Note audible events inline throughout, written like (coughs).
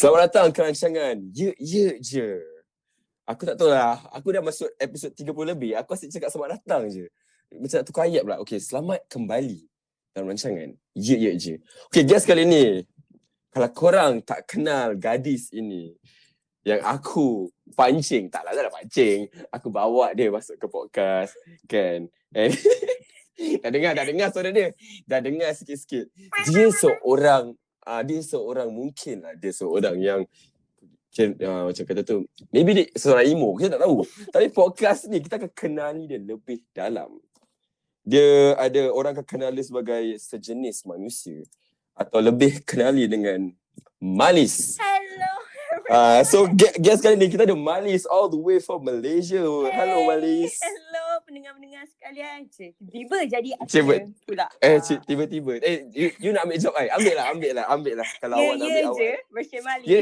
Selamat datang ke rancangan Ye Ye Je. Aku tak tahu lah. Aku dah masuk episod 30 lebih. Aku asyik cakap selamat datang je. Macam nak tukar ayat pula. Okay, selamat kembali dalam rancangan Ye Ye Je. Okay, guys kali ni. Kalau korang tak kenal gadis ini. Yang aku pancing. Tak lah, tak lah pancing. Aku bawa dia masuk ke podcast. Kan? And (laughs) dah dengar, dah dengar suara dia. Dah dengar sikit-sikit. Dia seorang uh, dia seorang mungkin lah dia seorang yang uh, macam kata tu maybe dia seorang emo kita tak tahu. Tapi podcast ni kita akan kenali dia lebih dalam. Dia ada orang akan kenal dia sebagai sejenis manusia atau lebih kenali dengan Malis. Uh, so gu- guest kali ni kita ada Malis all the way from Malaysia hello Malis Hello pendengar-pendengar sekalian. Tiba jadi Cik, ada pula. eh Ah. cik, tiba-tiba eh you, you nak ambil job ai ambil lah ambil lah ambil lah kalau Ya, awak nak ya ambil awak je. Mali. Ya,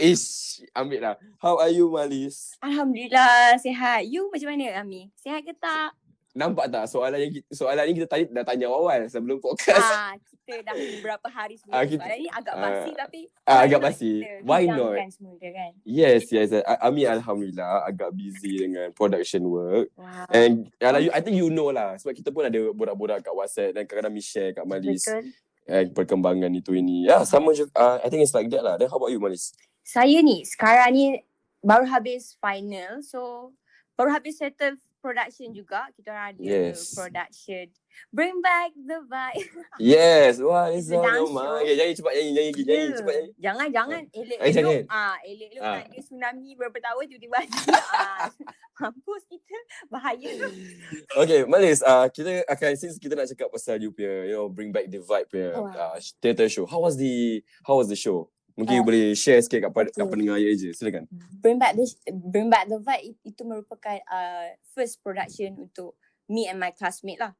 ish, ambil lah. How are you, Malis? Alhamdulillah sihat. You macam mana Ami? Sihat ke tak? Nampak tak soalan yang kita, soalan ni kita tadi dah tanya awal sebelum podcast. ah, kita dah beberapa hari sebelum Ah, kita- soalan ni agak ah, basi tapi ah, agak not basi. kita Why bincangkan semua dia kan. Yes, yes. I- Ami alhamdulillah agak busy dengan production work. Wow. And I think you know lah sebab kita pun ada borak-borak kat WhatsApp dan kadang-kadang share kat Malis Betul. eh, perkembangan itu ini. Ya, sama je. Uh, I think it's like that lah. Then how about you, Malis? Saya ni sekarang ni baru habis final. So baru habis settle production juga. Kita orang ada Yes. production. Bring back the vibe. (laughs) Yes, what is It's a mind? Okay, nyanyi cepat nyanyi, nyanyi, nyanyi, nyanyi Ya. cepat nyanyi. Jangan jangan elok Eh, jangan. elok. Ah, elok elok Ah. ah. ada tsunami berapa tahun tiba-tiba ada. (laughs) ah, mampus kita bahaya. Okay, Malis, uh, kita akan since kita nak cakap pasal you punya, you know, bring back the vibe punya Oh. uh, theatre show. How was the how was the show? Mungkin Uh, boleh share sikit kat, pada- kat okay. pendengar ya je. Silakan. Bring back the bring back the vibe it- itu merupakan uh, first production untuk me and my classmate lah.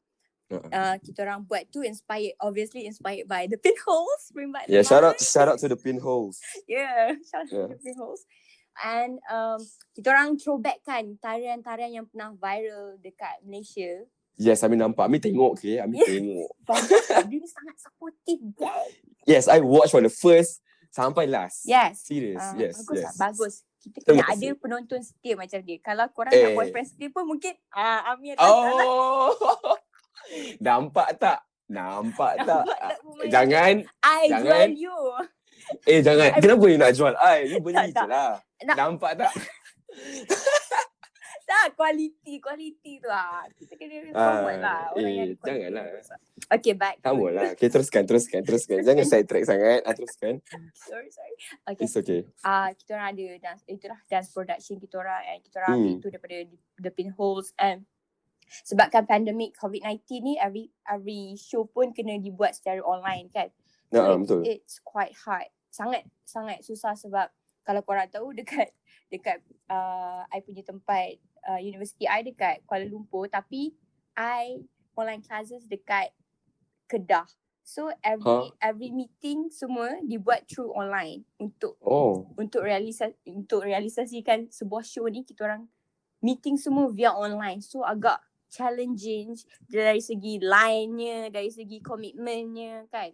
Uh, Uh, kita orang buat tu inspired obviously inspired by the pinholes. Bring back yeah, shout out shout out to the pinholes. Yeah, (laughs) shout out Yeah. to the pinholes. And um, kita orang throwback kan tarian-tarian yang pernah viral dekat Malaysia. Yes, Ami nampak. Ami tengok ke? Ami Yeah. tengok. Bagus, dia ni sangat supportive guys. Yes, I watch from the first sampai last. Yes. Serious. Ah, yes, bagus yes. lah, bagus. Kita Terima kena ada kasih. penonton setia macam dia. Kalau korang Eh. nak boyfriend setia pun mungkin ah Amir tak salah. Oh. (laughs) Nampak tak? Nampak tak? Nampak tak pemain? Jangan. I jangan. jual you. Eh, jangan. I- Kenapa you nak jual I? You beli Tak, je tak. lah. Nak- Nampak tak? (laughs) Tak, kualiti, kualiti tu lah. Kita kena Ah, forward lah. Orang eh, yang janganlah. lah. Okay, back. Sama lah. (laughs) Okay, teruskan, teruskan, teruskan. Jangan side track sangat. Ah, teruskan. Sorry, sorry. Okay. It's okay. Ah, kita orang ada dance, itulah dance production kita orang and kita orang Hmm. ambil itu daripada the, pinholes and sebabkan pandemic COVID-19 ni every every show pun kena dibuat secara online kan. So Nah, it- betul. It's quite hard. Sangat sangat susah sebab kalau korang tahu dekat dekat uh, I punya tempat uh, universiti I dekat Kuala Lumpur tapi I online classes dekat Kedah. So every every meeting semua dibuat through online untuk Oh. untuk realisa untuk realisasikan sebuah show ni kita orang meeting semua via online. So agak challenging dari segi line-nya, dari segi komitmennya kan.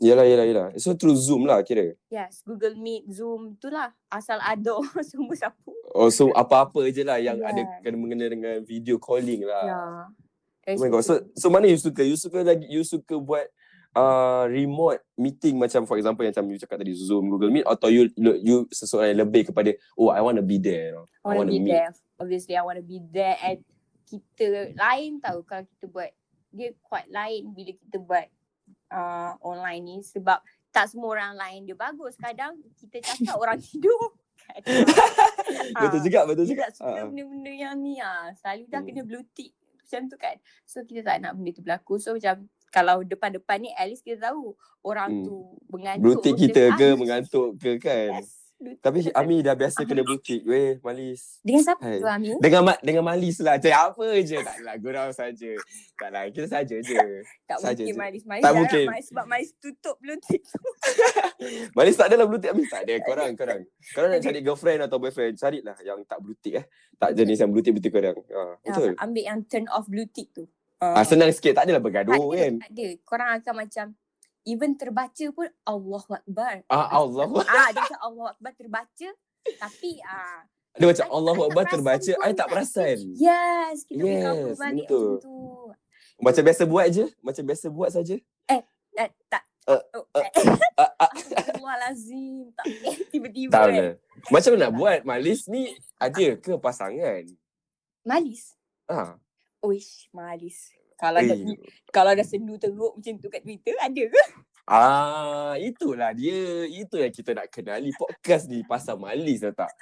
Yelah, yelah, yelah. So, through Zoom lah kira. Yes, Google Meet, Zoom, itulah asal ada (laughs) semua sapu. Oh, so apa-apa je lah yang ada Yeah. kena mengena dengan video calling lah. Ya. Dari Oh my god. So, so mana you suka? You suka lagi, you suka buat uh, remote meeting macam for example yang macam you cakap tadi Zoom, Google Meet atau you you, you seseorang yang lebih kepada oh I want to be there. You know? I want to be meet. there. Obviously, I want to be there and kita lain tahu kalau kita buat dia quite lain bila kita buat uh, online ni sebab tak semua orang lain dia bagus. Kadang kita cakap orang (laughs) tidur. (laughs) Kadang. betul Ah, juga, betul Dia juga. tak suka Ah. benda-benda yang ni ah. Selalu dah Hmm. kena blue tick macam tu kan. So kita tak nak benda tu berlaku. So macam kalau depan-depan ni at least kita tahu orang Hmm. tu mengantuk. Blue tick kita ke mengantuk ke kan? Yes, Tapi Ami dah biasa kena blue tick weh Malis. Dengan siapa Hai. tu Ami? Dengan ma- dengan Malis lah. Cakap apa je. Taklah gurau saja. Taklah kita saja je. Tak saja mungkin je. Malis. Malis Tak mungkin. Malis, sebab Malis tutup belum tick tu. (laughs) Malis tak adalah blue tick Ami. Tak ada. Korang, korang. Korang nak cari girlfriend atau boyfriend. Carilah yang tak blue tick eh. Tak jenis yang blue tick betul korang. Ha, betul. Ambil yang turn off blue tick tu. Ah, senang sikit. Tak adalah tak bergaduh ada, kan. tak ada. Korang akan macam even terbaca pun Allahu Akbar. Ah, Allah. Ah, dia macam Allahu Akbar terbaca tapi ah Dia macam I- Allah I tak Akbar perasan terbaca. I tak perasan. yes, kita boleh Yes, cover balik betul. macam tu. Macam biasa buat je. Macam biasa buat saja. Eh, tak. Uh, uh, eh, Ah, ah. Astagfirullahalazim. Tak eh, (laughs) (laughs) tiba-tiba Tak eh. boleh. Macam mana nak buat? Malis ni ada ke pasangan? Malis. Ah. Oish, malis. Kalau dah, kalau dah sendu teruk macam tu kat Twitter, ada ke? Ah, itulah dia. Itu yang kita nak kenali podcast ni pasal malis dah tak?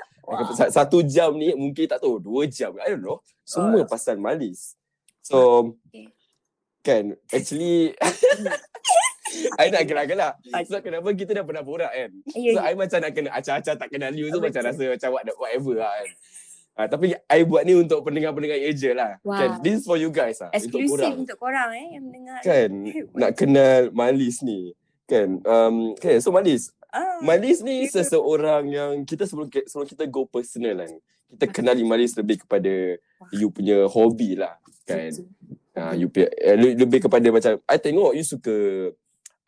Sa- Satu jam ni mungkin tak tahu, dua jam. I don't know. Semua Oh. pasal malis. So, Okay. kan, actually, (laughs) I nak gelak-gelak. Sebab kenapa kita dah pernah borak kan? Ya, So, ya. I macam nak kena acah-acah tak kenal you tu Oh, macam betul. rasa macam what, whatever lah kan. Ah, tapi I buat ni untuk pendengar-pendengar je je lah. Wow. Kan? This is for you guys lah. Untuk Eksklusif korang. untuk korang eh yang mendengar. Kan? (laughs) nak kenal Malis ni. Kan? Um, okay, so Malis. Ah, Malis ni Betul. seseorang yang kita sebelum sebelum kita go personal kan. Kita kenali Malis lebih kepada you punya hobi lah. Kan? Uh, you punya, eh, le- lebih kepada macam, I tengok you suka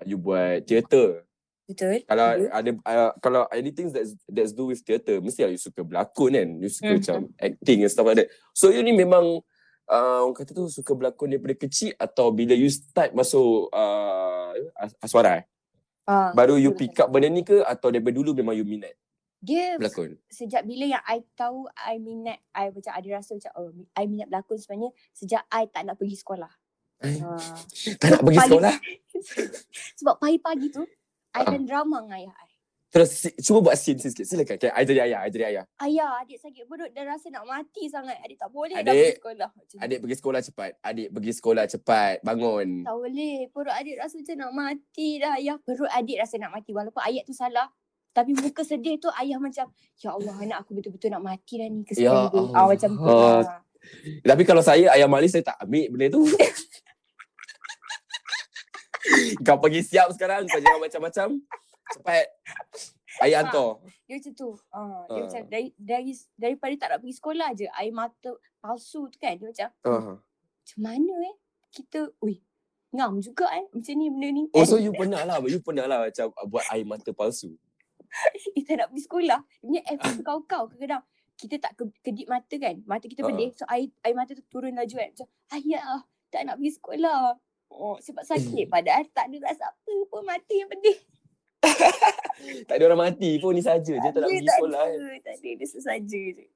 you buat teater. Betul. Kalau Ya. ada uh, kalau anything that's that's do with theater, mesti lah you suka berlakon kan. You suka Mhm. macam acting and stuff like that. So you ni memang uh, orang kata tu suka berlakon daripada kecil atau bila you start masuk uh, as- aswara eh? Ah, Baru you betul, pick up benda ni ke atau daripada dulu memang you minat Dia berlakon? sejak bila yang I tahu I minat, I macam ada rasa macam oh I minat berlakon sebenarnya sejak I tak nak pergi sekolah. Ah. (laughs) Tak nak pergi sekolah? (laughs) Sebab pagi-pagi tu I Ah. akan drama dengan ayah I. Terus si- cuba buat scene sikit. Silakan. Okay, I jadi ayah, I jadi ayah. Ayah, adik sakit perut dah rasa nak mati sangat. Adik tak boleh dah Adik, pergi sekolah. Macam tu. Adik pergi sekolah cepat. Adik pergi sekolah cepat. Bangun. Tak boleh. Perut adik rasa macam nak mati dah. Ayah, perut adik rasa nak mati. Walaupun ayat tu salah. Tapi muka sedih tu ayah macam, Ya Allah anak aku betul-betul nak mati dah ni. Kesian Ya dia. Ah, macam tu. Allah. lah. Tapi kalau saya ayah malis saya tak ambil benda tu. (laughs) (laughs) kau pergi siap sekarang kau jangan macam-macam. Cepat. Ayah hantar. Dia macam tu. Ah, dia Ah. macam dari, dari, daripada tak nak pergi sekolah je. Air mata palsu tu kan. Dia macam, Uh. macam mana eh? Kita, ui, ngam juga eh. Macam ni benda ni. Oh so you pernah lah. You pernah lah macam buat air mata palsu. (laughs) eh, tak nak pergi sekolah. Dia punya effort (laughs) kau-kau kadang-kadang. Kita tak ke, kedip mata kan. Mata kita pedih. So air, air mata tu turun laju kan. Macam, ayah tak nak pergi sekolah. Oh, sebab sakit. Padahal tak ada rasa apa pun mata yang pedih. (laughs) Tak ada orang mati pun ni saja je tak nak pergi sekolah kan. ada. Tak ada. Dia sesaja je.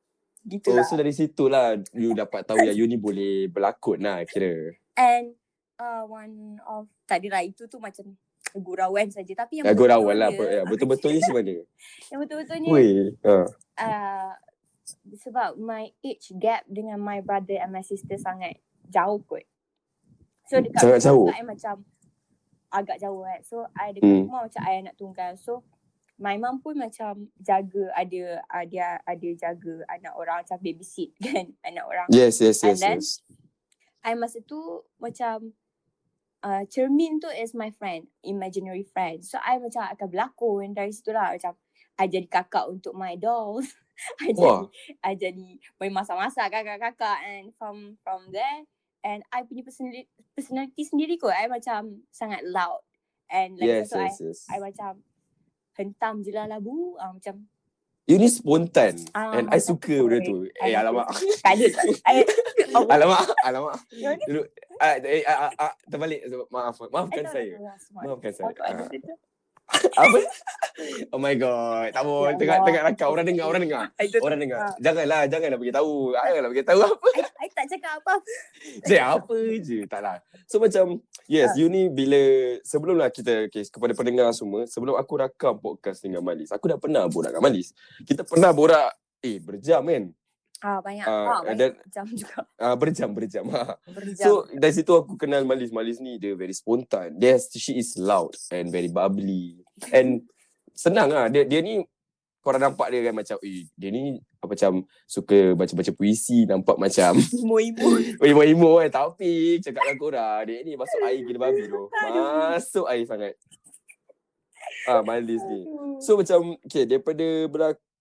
Gitu Oh lah. so dari situlah you dapat tahu yang you ni boleh berlakon lah kira. And uh, one of, tak lah. Itu tu macam gurauan saja. Tapi yang Ya, gurauan lah. Ya, betul-betul ni mana? (laughs) Yang betul-betulnya Weh. Ha. uh, sebab my age gap dengan my brother and my sister sangat jauh kot. So dekat Sangat rumah jauh? I macam agak jauh kan. So I dekat Hmm. rumah macam I anak tunggal. So my mum pun macam jaga ada ada ada jaga anak orang macam babysit (laughs) kan anak orang. Yes, yes, And yes, then- yes. I masa tu macam uh, cermin tu is my friend, imaginary friend. So I macam akan berlakon dari situ lah macam I jadi kakak untuk my dolls. (laughs) I jadi. I jadi main masak-masak kakak-kakak and from from there and I punya personality, personality sendiri kot I macam sangat loud and like Yes, so yes, yes. I, I macam hentam je lah labu ah, macam You ni spontan. Ah, And I macam suka benda eh. tu. I Eh, alamak. tak ada tak I, oh, Alamak, alamak. Dulu, ah, eh, ah, ah, ah, terbalik. Maaf, I maafkan saya. Maafkan (laughs) saya. (laughs) Apa? Oh my god. Tak boleh. Ya Tengah tengah rakam. Orang dengar, orang dengar. Orang dengar. Ah. Janganlah, janganlah bagi tahu. Janganlah bagi tahu apa. I tak cakap apa. (laughs) Je apa je. Taklah. So macam, yes, Ah. you ni bila, sebelum lah kita, okay, kepada pendengar semua, sebelum aku rakam podcast dengan Malis, aku dah pernah borak dengan Malis. Kita pernah borak, eh berjam kan? Ah banyak. Ah, ah, banyak dan- jam (laughs) juga. Uh, berjam, berjam. (laughs) Berjam. So dari situ aku kenal Malis. Malis ni dia very spontan. Dia she is loud and very bubbly. And senang ah dia dia ni korang nampak dia kan macam eh dia ni apa macam suka baca-baca puisi nampak macam (laughs) Imo-imo. imo-imo kan tapi cakap dengan korang dia ni masuk air gila babi tu. Masuk air sangat. Ah Malis ni. So macam okay daripada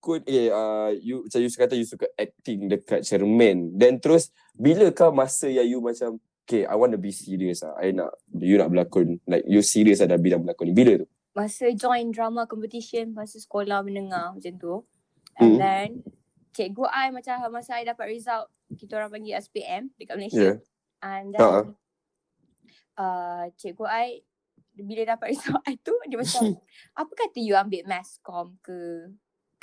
berlakon eh uh, you macam you kata you suka acting dekat cermin then terus bila kau masa yang you macam okay I want to be serious ah I nak you nak berlakon like you serious ada bidang berlakon ni bila tu? Masa join drama competition masa sekolah menengah macam tu. And Hmm. then cikgu I macam masa I dapat result kita orang panggil SPM dekat Malaysia. Yeah. And then Ha. uh, cikgu I bila dapat (laughs) result I tu dia macam (laughs) apa kata you ambil mass com ke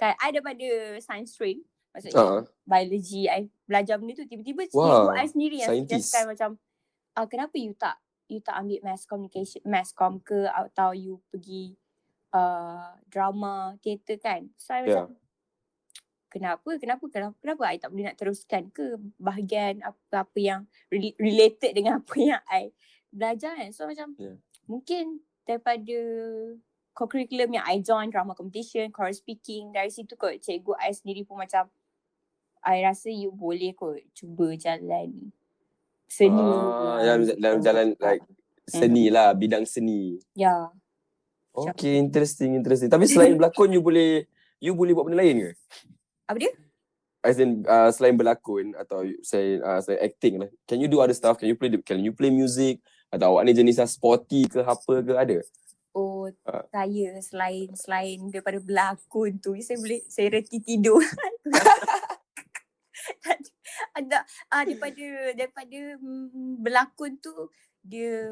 kan I daripada science stream maksudnya Ah. biology I belajar benda tu tiba-tiba Wow, I sendiri yang suggestkan macam uh, kenapa you tak you tak ambil mass communication mass com ke atau you pergi uh, drama teater kan so I Yeah. macam kenapa kenapa kenapa kenapa I tak boleh nak teruskan ke bahagian apa-apa yang re- related dengan apa yang I belajar kan so macam Yeah. mungkin daripada co-curriculum yang I join drama competition choral speaking dari situ kot cikgu I sendiri pun macam I rasa you boleh kot cuba jalan seni Ah, dalam, dalam jalan like seni lah, bidang seni. ya Okay, interesting, interesting. Tapi selain berlakon, you boleh you boleh buat benda lain ke? apa dia As in, uh, selain berlakon atau say, uh, selain acting lah. Can you do other stuff? Can you play the, can you play music? Atau awak ni jenis sporty ke apa ke ada? Oh Ah. saya selain selain daripada berlakon tu saya boleh saya reti tidur (laughs) ada ah daripada daripada mm, berlakon tu dia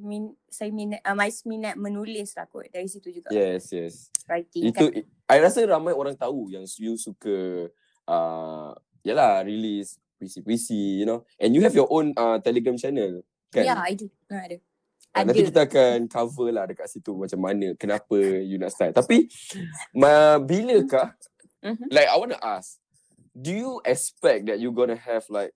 min, saya minat uh, mais minat menulis lah kot dari situ juga Yes, yes. writing Itu, kan I rasa ramai orang tahu yang you suka, uh, yalah, release puisi-puisi, you know. And you have your own uh, Telegram channel, kan? ya I do ah, ada ada Nanti kita akan cover lah dekat situ macam mana, kenapa you nak start. Tapi, ma, bilakah, Mhm. like I want to ask, do you expect that you gonna have like,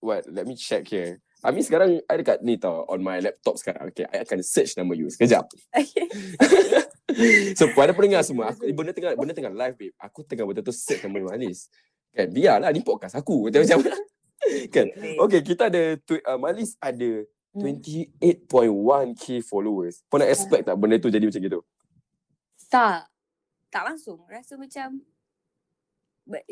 what, let me check here. I mean sekarang I dekat ni tau, on my laptop sekarang. Okay, I akan search nama you sekejap. (laughs) so pada pendengar semua, aku, benda tengah benda tengah live babe. Aku tengah betul-betul search nama Malis. Kan, biarlah ni podcast aku. Macam macam kan. Okay, kita ada tweet, uh, Malis ada. 28.1k followers. Pernah expect tak benda tu jadi macam gitu? Tak. Tak langsung. Rasa macam but,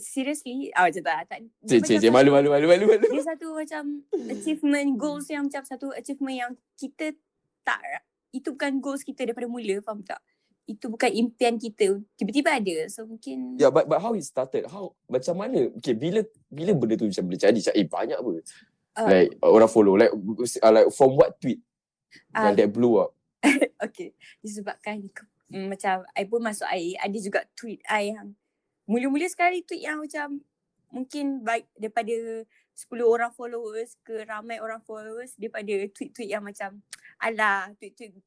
seriously ah macam tak. tak Cik, cik, cik, malu, malu, malu, malu, malu. Dia satu macam achievement goals yang macam satu achievement yang kita tak itu bukan goals kita daripada mula faham tak? Itu bukan impian kita. Tiba-tiba ada. So mungkin Yeah, but but how it started? How macam mana? Okay, bila bila benda tu macam boleh jadi? Macam, eh banyak apa? Uh, Like orang follow like uh, like from what tweet uh, yang that blew up? (laughs) okay. Disebabkan mm, macam I pun masuk air. Ada juga tweet I yang mula-mula sekali tweet yang macam mungkin baik daripada 10 orang followers ke ramai orang followers daripada tweet-tweet yang macam alah tweet-tweet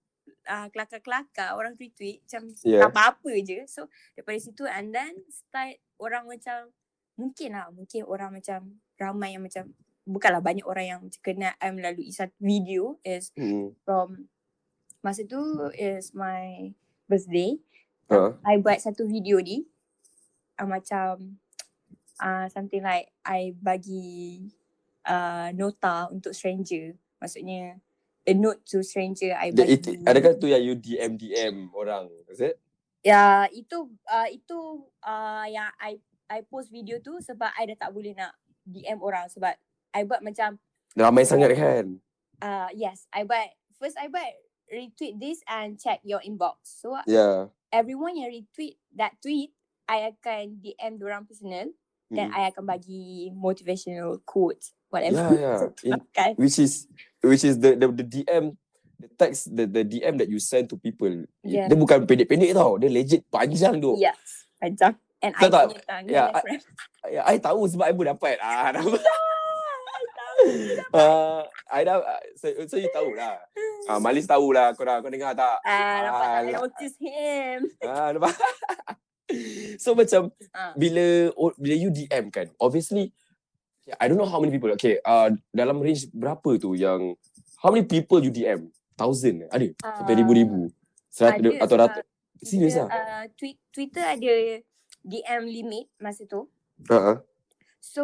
uh, kelakar-kelakar orang tweet-tweet macam Yeah. apa-apa je. So daripada situ and then start orang macam mungkin lah mungkin orang macam ramai yang macam bukanlah banyak orang yang kenal I melalui satu video is Hmm. from masa tu is my birthday. Ha. I buat satu video ni uh, macam uh, something like I bagi uh, nota untuk stranger. Maksudnya a note to stranger I bagi. it, adakah tu yang you DM DM orang? Is it? Ya, itu uh, itu uh, yang I I post video tu sebab I dah tak boleh nak DM orang sebab I buat macam Ramai sangat kan? uh, yes, I buat first I buat retweet this and check your inbox. So Yeah. everyone yang retweet that tweet, I akan DM diorang personal dan Hmm. I akan bagi motivational quotes Yeah, whatever. (laughs) yeah. In, kan? which is which is the the, the DM the text the the DM that you send to people. Yeah. Dia bukan pendek-pendek tau. Dia legit panjang tu. Yes, panjang. And Tahu I tak? punya tangan Yeah, I-. Ya, I tahu sebab I pun dapat. Ah, dapat. (laughs) Tahu. (laughs) Uh, I dah, uh, so, so you tahulah. Ah, Malis tahulah korang. Kau dengar tak? Ah, nampak tak? I notice him. Ah, nampak? so macam Ah. bila bila you DM kan, obviously I don't know how many people. Okay, uh, dalam range berapa tu yang how many people you DM? Thousand? Ada? Sampai Ah, ribu-ribu? Seratus Ada atau ratus? Serius Dia, ah? uh, tweet, Twitter ada DM limit masa tu. Ha. So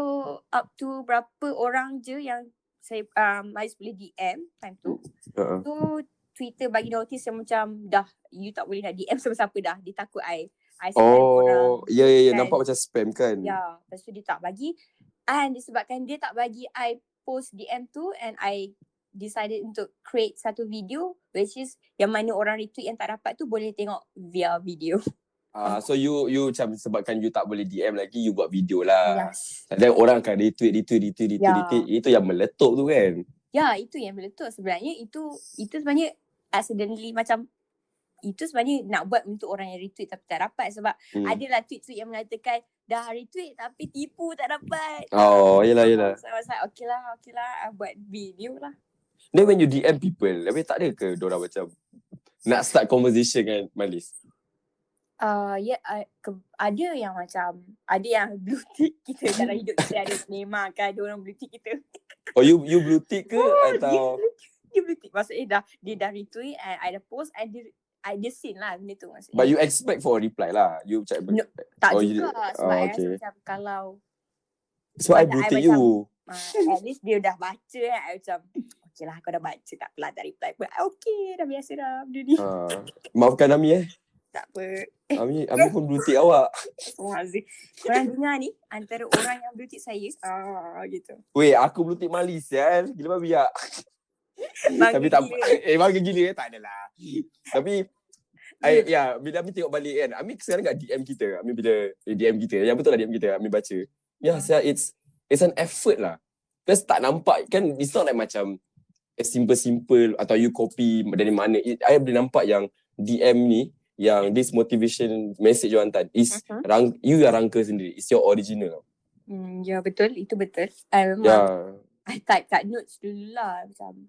up to berapa orang je yang saya um, Ais boleh DM time tu. Ha. So Twitter bagi notice yang macam dah you tak boleh nak DM (laughs) siapa-siapa dah. Dia takut I. I spam orang. Oh, ya ya ya kan. nampak macam spam kan. Ya, lepas tu dia tak bagi. And disebabkan dia tak bagi I post DM tu and I decided untuk create satu video which is yang mana orang retweet yang tak dapat tu boleh tengok via video. (laughs) Ah, so you you macam sebabkan you tak boleh DM lagi you buat video lah. Yes. Dan orang akan retweet retweet retweet retweet, Ya. retweet. Itu yang meletup tu kan. Ya, itu yang meletup sebenarnya. Itu itu sebenarnya accidentally macam itu sebenarnya nak buat untuk orang yang retweet tapi tak dapat sebab Hmm. adalah tweet-tweet yang mengatakan dah retweet tapi tipu tak dapat. Oh, yelah yelah. So I was like, okay lah, okay lah. I buat video lah. Then when you DM people, habis tak ada ke diorang macam nak start conversation kan Malis? Uh, ya, yeah, uh, ke- ada yang macam, ada yang (laughs) blue tick kita dalam hidup kita ada memang kan ada orang blue tick kita. Oh you you blue tick ke (laughs) Oh, atau Dia blue tick. Maksudnya dah, dia dah retweet and I dah post and dia, I dia seen lah benda tu maksudnya. but you expect for a reply lah. You cakap No. tak oh, juga you- sebab oh, I okay. macam kalau So I Macam blue tick macam- you. uh, at least dia dah baca kan. I macam, okay lah kau dah baca tak apalah tak reply pun. Okay dah biasa dah benda ni. Ah, maafkan Ami eh. Tak apa. Ami (laughs) Ami pun blue tick awak. Aziz. Korang dengar ni antara orang yang blue tick saya. Ah gitu. Weh, aku blue tick Malis ya. Gila babi ya. (laughs) Tapi tak gila. (laughs) eh bangga gila eh tak adalah. Tapi I, ya, bila Ami tengok balik kan, Ami sekarang kat DM kita. Ami bila eh, DM kita, yang betul lah DM kita, Ami baca. Ya, Hmm. saya it's it's an effort lah. Plus tak nampak kan, it's not like macam a simple-simple atau you copy dari mana. It, I boleh nampak yang DM ni, yang this motivation message you hantar is Mhm. rang, you yang rangka sendiri. It's your original. Hmm, ya betul. Itu betul. I memang Ya. I type kat notes dulu lah macam.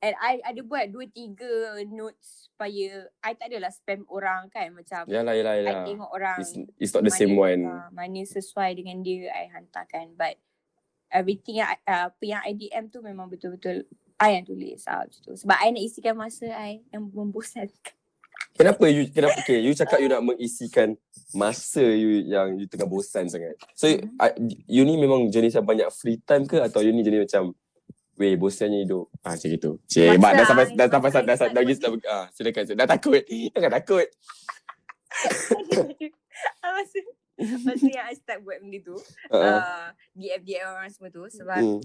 And I ada buat dua tiga notes supaya I tak adalah spam orang kan macam. Yalah, yalah, I yalah. tengok orang It's, it's not the same one. uh, mana sesuai dengan dia I hantarkan but everything yang I- uh, apa yang I DM tu memang betul-betul I yang tulis ah, macam tu. Sebab I nak isikan masa I yang membosankan. Kenapa you kenapa okay, you cakap you nak mengisikan masa you yang you tengah bosan sangat. So Mhm. I, you ni memang jenis yang banyak free time ke atau you ni jenis macam weh bosannya hidup. Ah macam gitu. Cik, Masa mak dah sampai I- dah sampai dah start dah dah working. dah ah silakan dah takut. Jangan takut. masa, masa yang I start buat benda tu Uh, uh, DM DM orang semua tu sebab hmm.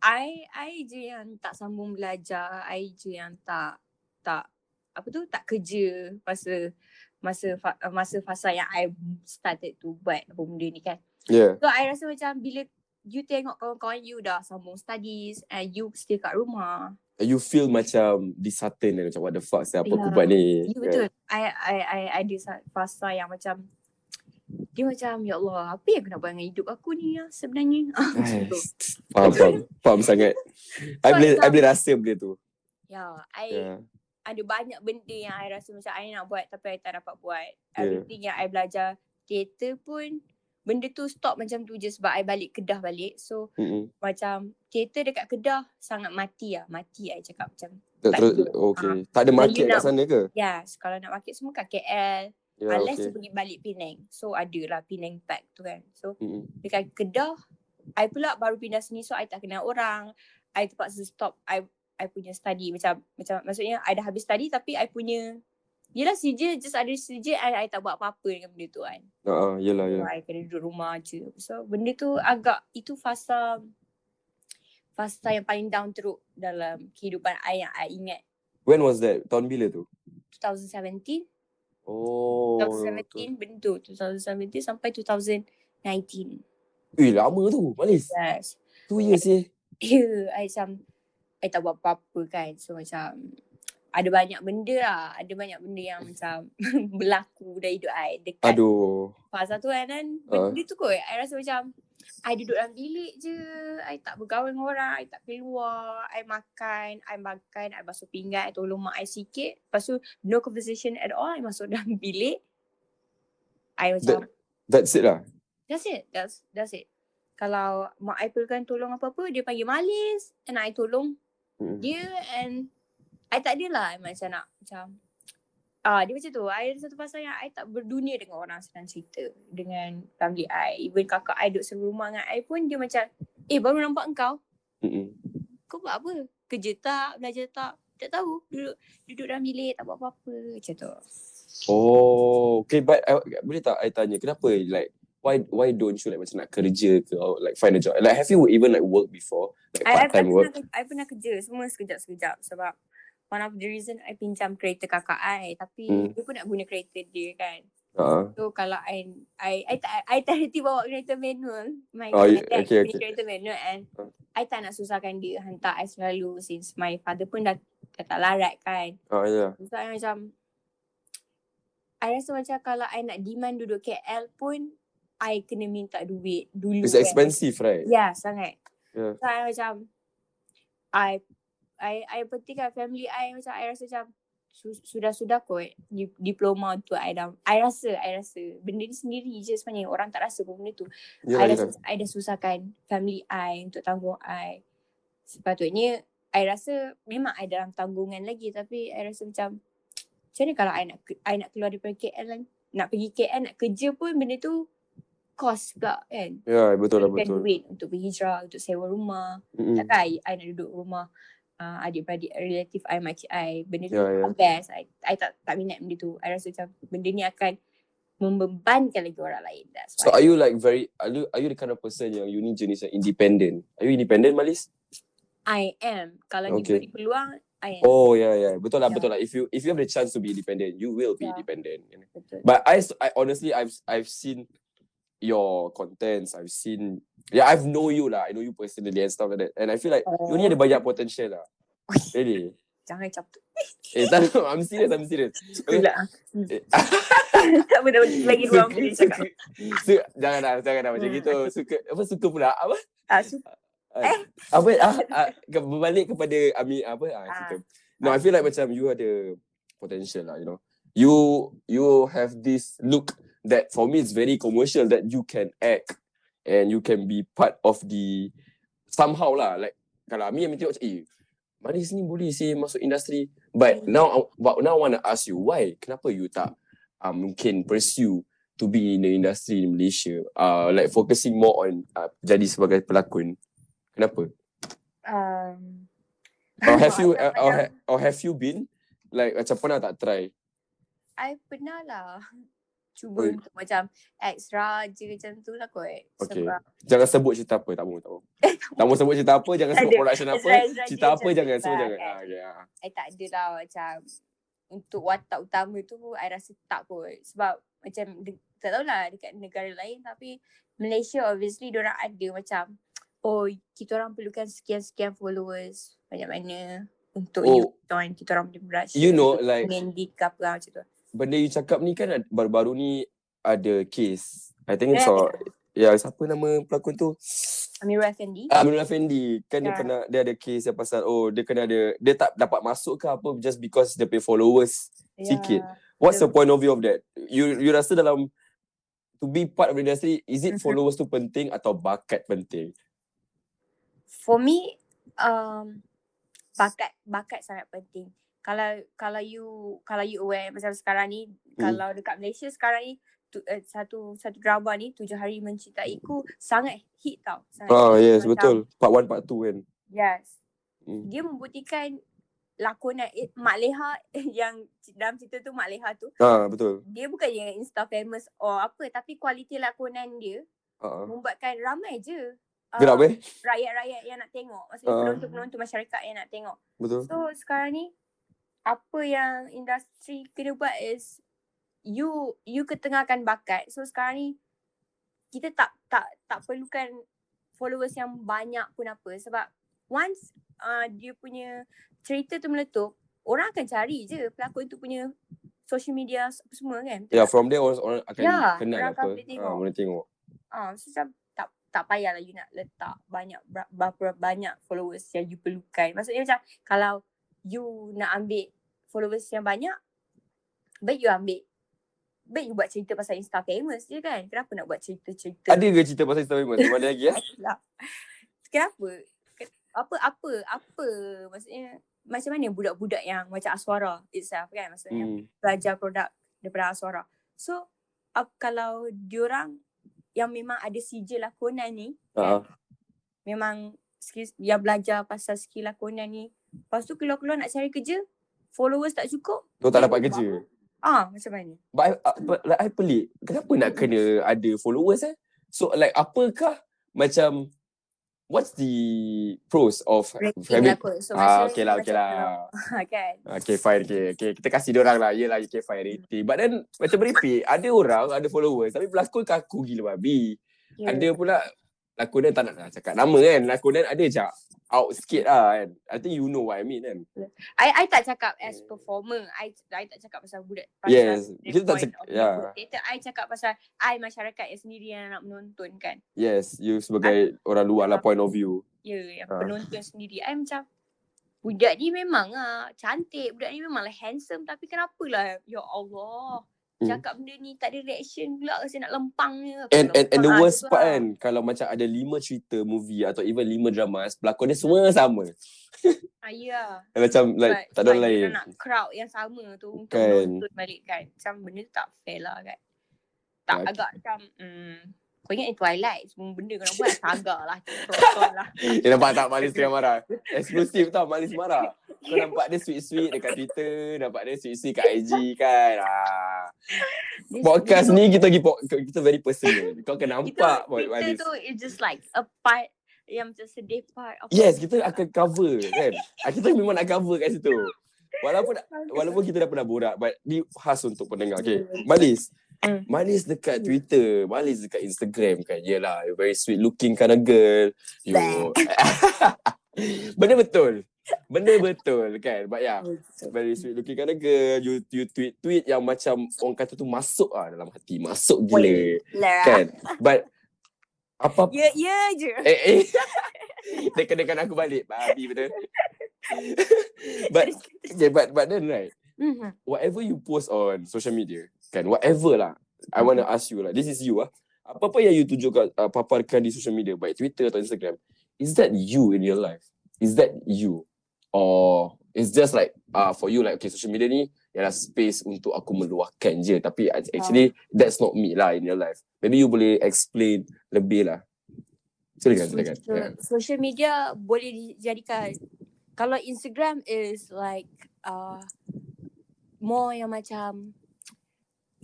I I je yang tak sambung belajar, I je yang tak tak apa tu tak kerja masa masa fa, masa fasa yang I started to buat apa benda ni kan. Yeah. So I rasa macam bila you tengok kawan-kawan you dah sambung studies and you still kat rumah. You feel macam disheartened and macam what the fuck saya apa aku buat ni. Ya betul. I I I I ada sa- fasa yang macam dia macam ya Allah apa yang aku nak buat dengan hidup aku ni ya, sebenarnya. (laughs) Ah. Faham, faham. Faham sangat. (laughs) I boleh I boleh rasa benda tu. Ya, I Yeah. Ada banyak benda yang I rasa macam I nak buat tapi I tak dapat buat. Yeah. Everything yang I belajar teater pun benda tu stop macam tu je sebab I balik Kedah balik. So Mm-mm. macam teater dekat Kedah sangat mati lah. Mati I cakap macam. Tak ada. okay. Tak ada market kat sana ke? Yes, kalau nak market semua kat KL. Ya, unless okay. pergi balik Penang. So ada lah Penang Pack tu kan. So Mm-mm. dekat Kedah, I pula baru pindah sini so I tak kenal orang. I terpaksa stop I I punya study macam macam maksudnya I dah habis study tapi I punya Yelah CJ just ada CJ I, I tak buat apa-apa dengan benda tu kan. Ha ah, yalah So, yalah. I kena duduk rumah je. So benda tu agak itu fasa fasa yang paling down teruk dalam kehidupan I yang I ingat When was that? Tahun bila tu? 2017 Oh. 2017 benda tu 2017 sampai 2019 Eh lama tu Malis yes Two years eh (laughs) Ya, I macam I tak buat apa-apa kan. So macam ada banyak benda lah. Ada banyak benda yang macam (laughs) berlaku dalam hidup I dekat Aduh fasa tu kan. Ah. benda tu kot. I rasa macam I duduk dalam bilik je. I tak bergaul dengan orang. I tak keluar. I makan. I makan. I basuh pinggan. I tolong mak I sikit. Lepas tu no conversation at all. I masuk (laughs) dalam bilik. I macam That's it lah That's it. That's that's it. Kalau mak I perlukan tolong apa-apa, dia panggil Malis and I tolong Mm. dia and I tak adalah macam nak macam Ah, dia macam tu. I ada satu pasal yang I tak berdunia dengan orang senang cerita. Dengan family I. Even kakak I duduk seluruh rumah dengan I pun dia macam, eh baru nampak engkau. Mm-mm. Kau buat apa? Kerja tak? Belajar tak? Tak tahu. Duduk duduk dalam bilik tak buat apa-apa. Macam tu. Oh, okay, but I, boleh tak I tanya kenapa like why why don't you like macam nak kerja ke or like find a job? Like have you even like work before? Like I, I, I, part time work? pernah, I pernah kerja semua sekejap-sekejap sebab one of the reason I pinjam kereta kakak I tapi Hmm. dia pun nak guna kereta dia kan. Uh, So kalau I I I tak I tak reti bawa kereta manual. My, Oh, my y- dad okay, okay. kereta manual and Uh. I tak nak susahkan dia hantar I selalu since my father pun dah, dah tak larat kan. oh yeah. So I macam I rasa macam kalau I nak demand duduk KL pun I kena minta duit dulu It's kan. expensive, right? Ya, sangat. Yeah. So I macam I I I pentingkan family I macam I rasa macam su- sudah-sudah kot di, diploma tu I dah I rasa I rasa benda ni sendiri je sebenarnya orang tak rasa pun benda tu. Yelah, I yelah. dah I dah susahkan family I untuk tanggung I. Sepatutnya I rasa memang I dalam tanggungan lagi tapi I rasa macam macam mana kalau I nak I nak keluar daripada KL kan? Nak pergi KL nak kerja pun benda tu cost pula kan. Ya, betul lah, betul. duit untuk berhijrah, untuk sewa rumah. Mm-mm. Takkan I, I nak duduk rumah uh, adik-beradik relatif I, makcik I. Benda tu yeah, yeah. best. I, I tak, tak minat benda tu. I rasa macam benda ni akan membebankan lagi orang lain. That's So are you like very are you are you the kind of person yang you ni jenis yang independent? Are you independent, Malis? I am. Kalau Okay. diberi peluang, I am. Oh yeah, yeah. Betul lah, Yeah. betul lah. If you if you have the chance to be independent, you will be Yeah. independent. Betul. But I, I honestly, I've I've seen your contents. I've seen, yeah, I've know you lah. I know you personally and stuff like that. And I feel like you ni Oh. ada banyak potential lah. (laughs) Really? Jangan macam tu. Eh, tak, (laughs) I'm serious, I'm serious. Suka lah. Hmm. Eh, (laughs) tak apa, dah bagi ruang suka, boleh cakap. suka, suka, jangan dah, jangan dah macam Hmm, gitu. Suka, apa suka pula? Apa? Ah, suka. Ah, apa ah, ah, ke- berbalik kepada Ami apa ah, Ah. kita. No, I feel like macam you ada potential lah, you know. You you have this look that for me it's very commercial that you can act and you can be part of the somehow lah. Like kalau Ami Ami tengok eh Maris ni boleh sih masuk industri? But Hmm. now but now I want to ask you why? Kenapa you tak uh, mungkin pursue to be in the industry in Malaysia? Uh, like focusing more on uh, jadi sebagai pelakon. Kenapa? Um, or (laughs) have you uh, or, ha, or have you been? Like macam pernah tak try? I pernah lah cuba Oi. untuk macam extra je macam tu lah kot. Okay. Sebab jangan sebut cerita apa tak mau tak mau (laughs) tak mau sebut cerita apa jangan sebut production apa cerita apa jangan semua lah, jangan kan. ah, okay, ah. I tak ada lah macam untuk watak utama tu I rasa tak kot. Sebab macam de- tak tahulah dekat negara lain tapi Malaysia obviously diorang ada macam oh kita orang perlukan sekian-sekian followers banyak mana untuk Oh. you join kita orang punya brush. You know, like- Mendy ke apa lah macam tu. Benda you cakap ni kan baru-baru ni ada case I think it's Yeah. all Ya, siapa nama pelakon tu? Amirul Effendi. Ah, Amirul Effendi. Kan dia Ya. pernah, dia ada case yang pasal, oh dia kena ada, dia tak dapat masuk ke apa just because dia pay followers. sikit. What's the point of view of that? You you rasa dalam, to be part of the industry, is it Mhm. followers tu penting atau bakat penting? For me, um, bakat bakat sangat penting. Kalau kalau you kalau you aware macam sekarang ni, Hmm. kalau dekat Malaysia sekarang ni tu, uh, satu satu drama ni tujuh hari mencintaiku sangat hit tau. Sangat Ah hit. yes, betul. Part 1, part 2 kan. Yes. Hmm. Dia membuktikan lakonan eh, Mak Leha yang c- dalam cerita tu Mak Leha tu Ah betul. dia bukan yang insta famous or apa tapi kualiti lakonan dia Ah. membuatkan ramai je Gerak uh, weh? rakyat-rakyat yang nak tengok. Maksudnya Ah. penonton-penonton masyarakat yang nak tengok. Betul. So sekarang ni apa yang industri kena buat is you you ketengahkan bakat. So sekarang ni kita tak tak tak perlukan followers yang banyak pun apa sebab once uh, dia punya cerita tu meletup, orang akan cari je pelakon tu punya social media apa semua kan. Ya, tak? from there orang, orang akan Ya, kenal orang apa. akan boleh tengok. Ah, boleh tengok. Ah, so macam tak tak payahlah you nak letak banyak ber- berapa banyak followers yang you perlukan. Maksudnya macam kalau you nak ambil followers yang banyak, baik you ambil baik you buat cerita pasal Insta famous je kan. Kenapa nak buat cerita-cerita? Ada ke cerita pasal Insta famous? Mana lagi ya? (laughs) lah. Kenapa? Ke- Apa apa apa maksudnya macam mana budak-budak yang macam Aswara itself kan maksudnya Hmm. belajar produk daripada Aswara. So uh, kalau diorang yang memang ada sijil lakonan ni Ha. memang skill yang belajar pasal skill lakonan ni lepas tu keluar-keluar nak cari kerja followers tak cukup Kau tak dapat kerja. ah macam mana But I, uh, but like, I pelik. Kenapa nak kena ada followers eh? So like apakah macam what's the pros of rating having lah so Ah, okay lah, okay lah. kalau- (laughs) kan Okay, fine. Okay, okay. Kita kasih dia orang lah. Yelah, okay, fine. Rating. But then, macam meripik. Ada orang, ada followers. Tapi pelakon kaku gila babi. yeah. Ada pula, lakonan tak nak nak cakap nama kan. Lakonan ada je out sikit lah kan. I think you know what I mean kan. I I tak cakap as performer. I I tak cakap pasal budak pasal Yes. Kita tak point cak- of yeah. theater. I cakap pasal I masyarakat yang sendiri yang nak menonton kan. Yes, you sebagai orang luar lah point of view. Ya, yeah, yang Ah. penonton sendiri. I macam budak ni memang ah cantik. Budak ni memang lah handsome tapi kenapa lah ya Allah. Hmm. Cakap benda ni tak ada reaction pula kasi nak lempang je. And and, and the worst tu part lah. kan, kalau macam ada lima cerita movie atau even lima drama, pelakon dia semua sama. Ah, ya. (laughs) Macam like But tak ada lain. Dia nak crowd yang sama tu untuk Kan. balik kan. Macam benda tu tak fair lah kan. Tak Ya. agak macam hmm, kau ingat ni Twilight semua benda kau nak buat (laughs) saga lah. Protol lah. Eh nampak tak Malis tengah marah? Eksklusif tau Malis marah. Kau nampak dia sweet-sweet dekat Twitter, nampak dia sweet-sweet kat IG kan. Ah. Podcast ni kita po- kita very personal. Kau akan Itu nampak Twitter Malis. tu it's just like a part yang macam sedih part of Yes, kita akan cover kan. Ah, Kita memang nak cover kat situ. Walaupun walaupun kita dah pernah borak but ni khas untuk pendengar. Okay. Malis. Hmm. Malis dekat Twitter, Malis dekat Instagram kan. Yelah, you very sweet looking kind of girl. You (laughs) Benda betul. Benda betul kan. But yeah, very sweet looking kind of girl. You you tweet tweet yang macam orang kata tu masuk ah dalam hati, masuk gila lah. kan. But apa Ya, ya je. eh eh (laughs) dia kenakan aku balik. Babi betul. (laughs) but okay, but but then right, Mhm. whatever you post on social media, kan, whatever lah. I want to ask you lah. This is you ah. Apa-apa yang you tunjukkan, uh, paparkan di social media, baik Twitter atau Instagram, is that you in your life? Is that you? Or it's just like uh, for you like okay social media ni ialah space untuk aku meluahkan je tapi actually that's not me lah in your life. Maybe you boleh explain lebih lah. Silakan silakan. social, Yeah. social media boleh dijadikan kalau Instagram is like uh, more yang macam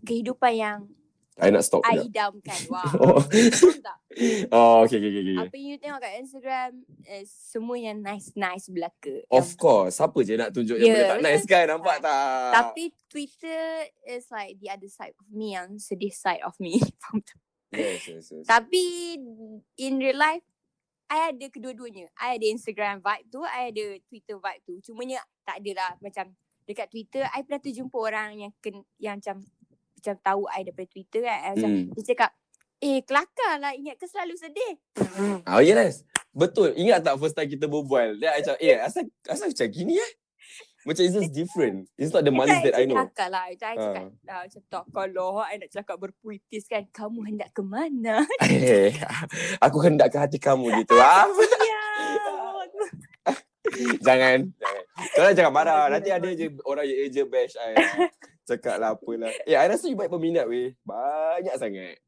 kehidupan yang I nak stop I sekejap. idamkan. (laughs) Wow. Oh. Faham tak? oh, okay, okay, okay, okay. Apa yang you tengok kat Instagram is semua yang nice-nice belaka. Of course. Siapa je nak tunjuk yang Yeah, benda tak nice kan? Nampak tak? Tapi Twitter is like the other side of me yang sedih side of me. (laughs) Faham tak? Yes, yes, yes. Tapi in real life, I ada kedua-duanya. I ada Instagram vibe tu, I ada Twitter vibe tu. Cumanya tak adalah macam dekat Twitter, I pernah terjumpa orang yang ken, yang macam macam tahu I daripada Twitter kan. I Macam Hmm. dia cakap, eh kelakar lah ingat ke selalu sedih. (laughs) Oh, yes. Betul. Ingat tak first time kita berbual? Dia macam, eh, asal, asal macam gini eh? Macam it's just different. It's not the malis that I know. Kelakar lah. Macam I Ah. cakap, ah, macam tak kalau I nak cakap berpuitis kan, kamu hendak ke mana? (laughs) Eh, aku hendak ke hati kamu gitu. (laughs) Ah, ya. jangan. Jangan. Kau dah jangan marah. Nanti ada je orang yang eja bash I. Cakap lah apalah. Eh, I rasa you baik peminat weh. Banyak sangat.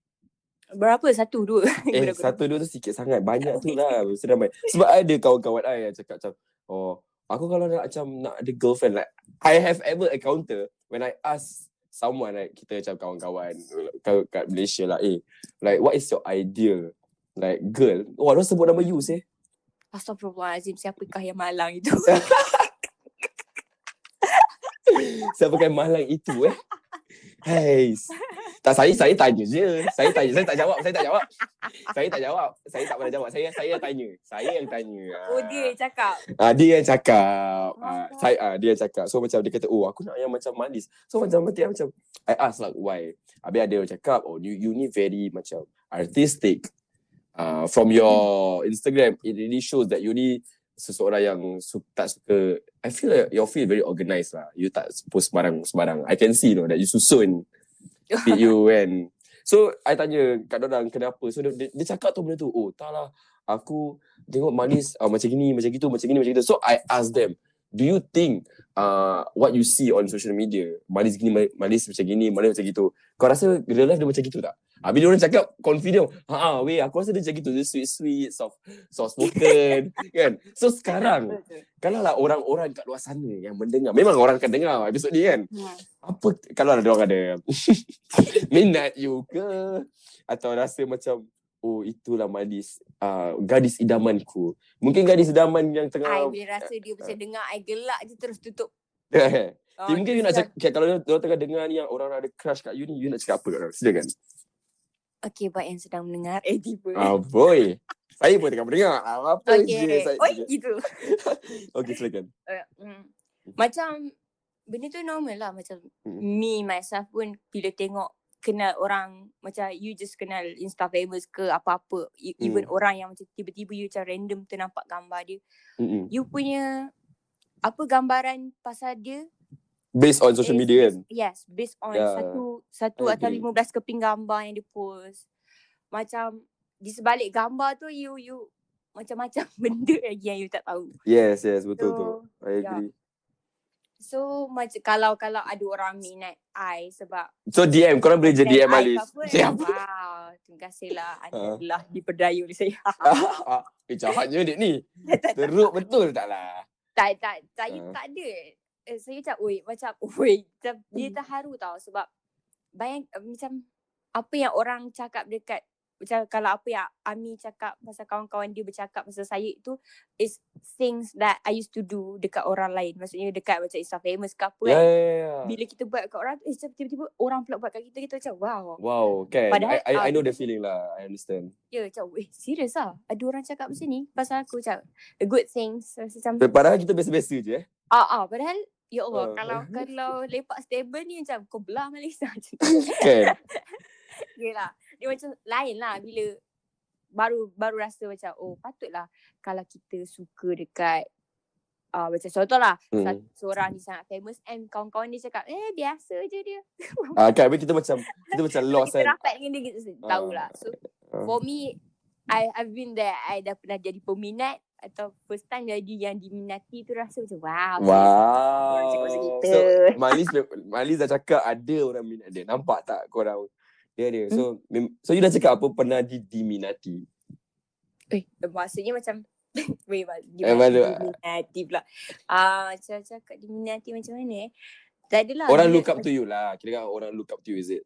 Berapa? Satu, dua? (laughs) Eh, Berapa? satu dua tu sikit sangat. Banyak tu lah. (laughs) Mesti ramai. Sebab ada kawan-kawan I yang cakap macam, oh, aku kalau nak macam nak ada girlfriend, like, I have ever encounter when I ask someone, like, kita macam kawan-kawan kat, kat Malaysia lah, eh, like, what is your ideal, like, girl? Oh, dia sebut nama you, seh. Astagfirullahalazim, siapakah yang malang itu? (laughs) Saya pakai malang itu, eh. Hai. Tak, saya saya tanya je. Saya tanya. Saya tak jawab. Saya tak jawab. Saya tak jawab. Saya tak pernah jawab. Saya saya tanya. Saya yang tanya. Oh, dia yang cakap. Ah dia yang cakap. Ah saya ah dia yang cakap. So macam dia kata, "Oh, aku nak yang macam manis." So macam mati macam I ask like why. Habis ada yang cakap, "Oh, you you ni very macam artistic." Uh, from your Instagram, it really shows that you ni seseorang yang su- tak suka I feel like your feel very organised lah. You tak post sembarang-sembarang. I can see you know that you susun (laughs) feed you kan. So I tanya kat orang kenapa. So dia, dia, dia cakap tu benda tu. Oh tak lah. Aku tengok manis uh, macam gini, macam gitu, macam gini, macam gitu. So I ask them. do you think uh, what you see on social media, Malis gini, Ma- Malis macam gini, Malis macam gitu. Kau rasa real life dia macam gitu tak? Ah, bila orang cakap confident, ha ah, weh, aku rasa dia macam gitu, dia sweet sweet, soft soft spoken, (laughs) kan? So sekarang, kalau lah orang-orang kat luar sana yang mendengar, memang orang akan dengar episod ni kan? Hmm. Apa kalau ada orang ada (laughs) minat you ke atau rasa macam oh itulah Malis uh, gadis idamanku. Mungkin gadis idaman yang I tengah boleh rasa dia macam dengar I gelak je terus tutup. (laughs) Eh, Oh, mungkin you nak cakap okay, kalau dia tengah dengar ni yang orang ada crush kat you ni you nak cakap apa kat orang? Silakan. Okay, buat yang sedang mendengar. Eh, tiba. Ah boy. Saya pun tengah mendengar. Ah, Apa je Okay. saya. Oh, gitu. (laughs) Okay silakan. Uh, mm. Macam, benda tu normal lah. Macam Mm. me, myself pun bila tengok kenal orang macam you just kenal insta famous ke apa-apa E- even Mm. orang yang macam tiba-tiba you macam random ternampak gambar dia Mm-mm. you punya apa gambaran pasal dia Based on social media kan. Yes, based on Yeah, satu satu I atau agree. 15 keping gambar yang dia post. Macam di sebalik gambar tu you you macam-macam (laughs) benda lagi yang you tak tahu. Yes, yes, betul So, tu. I yeah. So macam kalau kalau ada orang minat I sebab So DM, korang boleh je DM Alis. (laughs) Siapa? Wow, terima kasihlah (laughs) anda telah diperdaya oleh saya. (laughs) eh, jahatnya dek ni. Teruk betul tak lah. tak tak saya Ha. tak ada. Eh, saya macam oi macam oi macam dia Hmm. terharu tau sebab bayang uh, macam apa yang orang cakap dekat macam kalau apa yang Ami cakap pasal kawan-kawan dia bercakap pasal saya itu is things that I used to do dekat orang lain. Maksudnya dekat macam Insta famous ke apa Ya, kan. ya, ya. Bila kita buat kat orang eh, tiba-tiba orang pula buat kat kita, kita macam wow. Wow, kan. Padahal, I, I, I know the feeling lah. I understand. Ya macam, eh serius lah. Ada orang cakap macam ni pasal aku macam a good things. Macam, Padahal kita biasa-biasa je eh. ah, ah, padahal Ya Allah, Ah. kalau kalau lepak stable ni macam kau belah Malaysia macam (laughs) tu. Kan. Yelah. Dia macam lain lah bila baru baru rasa macam oh patutlah kalau kita suka dekat uh, macam contoh lah Hmm. seorang ni sangat famous and kawan-kawan dia cakap eh biasa je dia. (laughs) Ah, kan, habis kita macam kita macam lost kita kan. rapat dengan dia kita Ah. tahulah. So Ah. for me I I've been there I dah pernah jadi peminat atau first time jadi yang diminati tu rasa macam wow. Wow. pasal kita. So, Malis Malis dah cakap ada orang minat dia. Nampak tak korang? Dia ada. So, mem- so you dah cakap apa pernah di diminati? Eh, maksudnya macam (laughs) Weh, mak- Eh, diminati pula. Ah, macam cakap diminati macam mana eh? Tak adalah. Orang look up to you lah. Kira kan orang look up to you is it?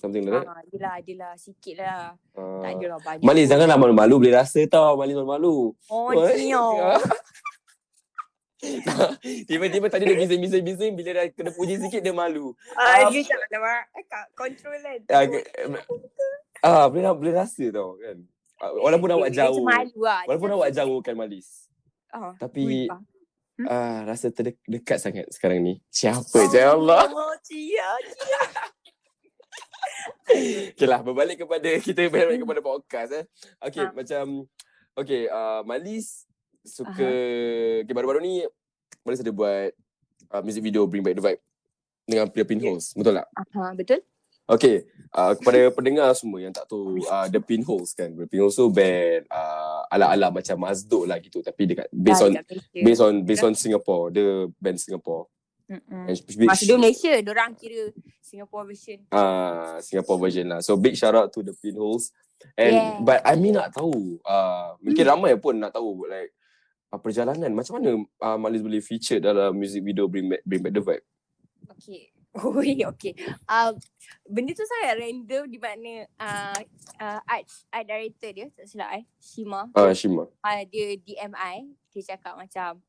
Something like that? Ah, adalah, adalah. Sikit lah. Tak Ah. adalah banyak. Malis janganlah malu-malu boleh rasa tau Malis malu-malu. Oh, nyo. (laughs) (laughs) Tiba-tiba tadi dia bising-bising-bising bila dah kena puji sikit dia malu. Ah, dia tak ada mak. Control kan. Ah, ah boleh boleh rasa tau kan. Ah, Walaupun awak Dia jauh. Malu lah. Walaupun Dia awak jauh kan Malis. Ah, Tapi ah. ah rasa terdekat sangat sekarang ni. Siapa je Allah. (laughs) Oh, cia, cia. Okay lah, berbalik kepada kita berbalik kepada podcast eh. Okay, Ha. macam okay, uh, Malis suka okay, baru-baru ni Malis ada buat uh, music video Bring Back the Vibe dengan The Pinholes, betul tak? Ah, betul? Okay, uh, kepada pendengar semua yang tak tahu uh, The Pinholes kan, The Pinholes tu band uh, ala-ala macam Mazduk lah gitu tapi dekat based on based on based on Singapore, the band Singapore. Mm-mm. Big, Masa dia Malaysia, orang kira Singapore version. uh, Singapore version lah. So big shout out to the pinholes. And Yeah. but I mean nak tahu, uh, mungkin ramai pun nak tahu like uh, perjalanan macam mana uh, Malis boleh feature dalam music video Bring Back, Bring Back the Vibe. Okay. Oi, okay. Um, benda tu sangat random di mana uh, uh, art, art director dia, tak silap eh, Shima. Uh, Shima. Uh, dia DM I, dia cakap macam,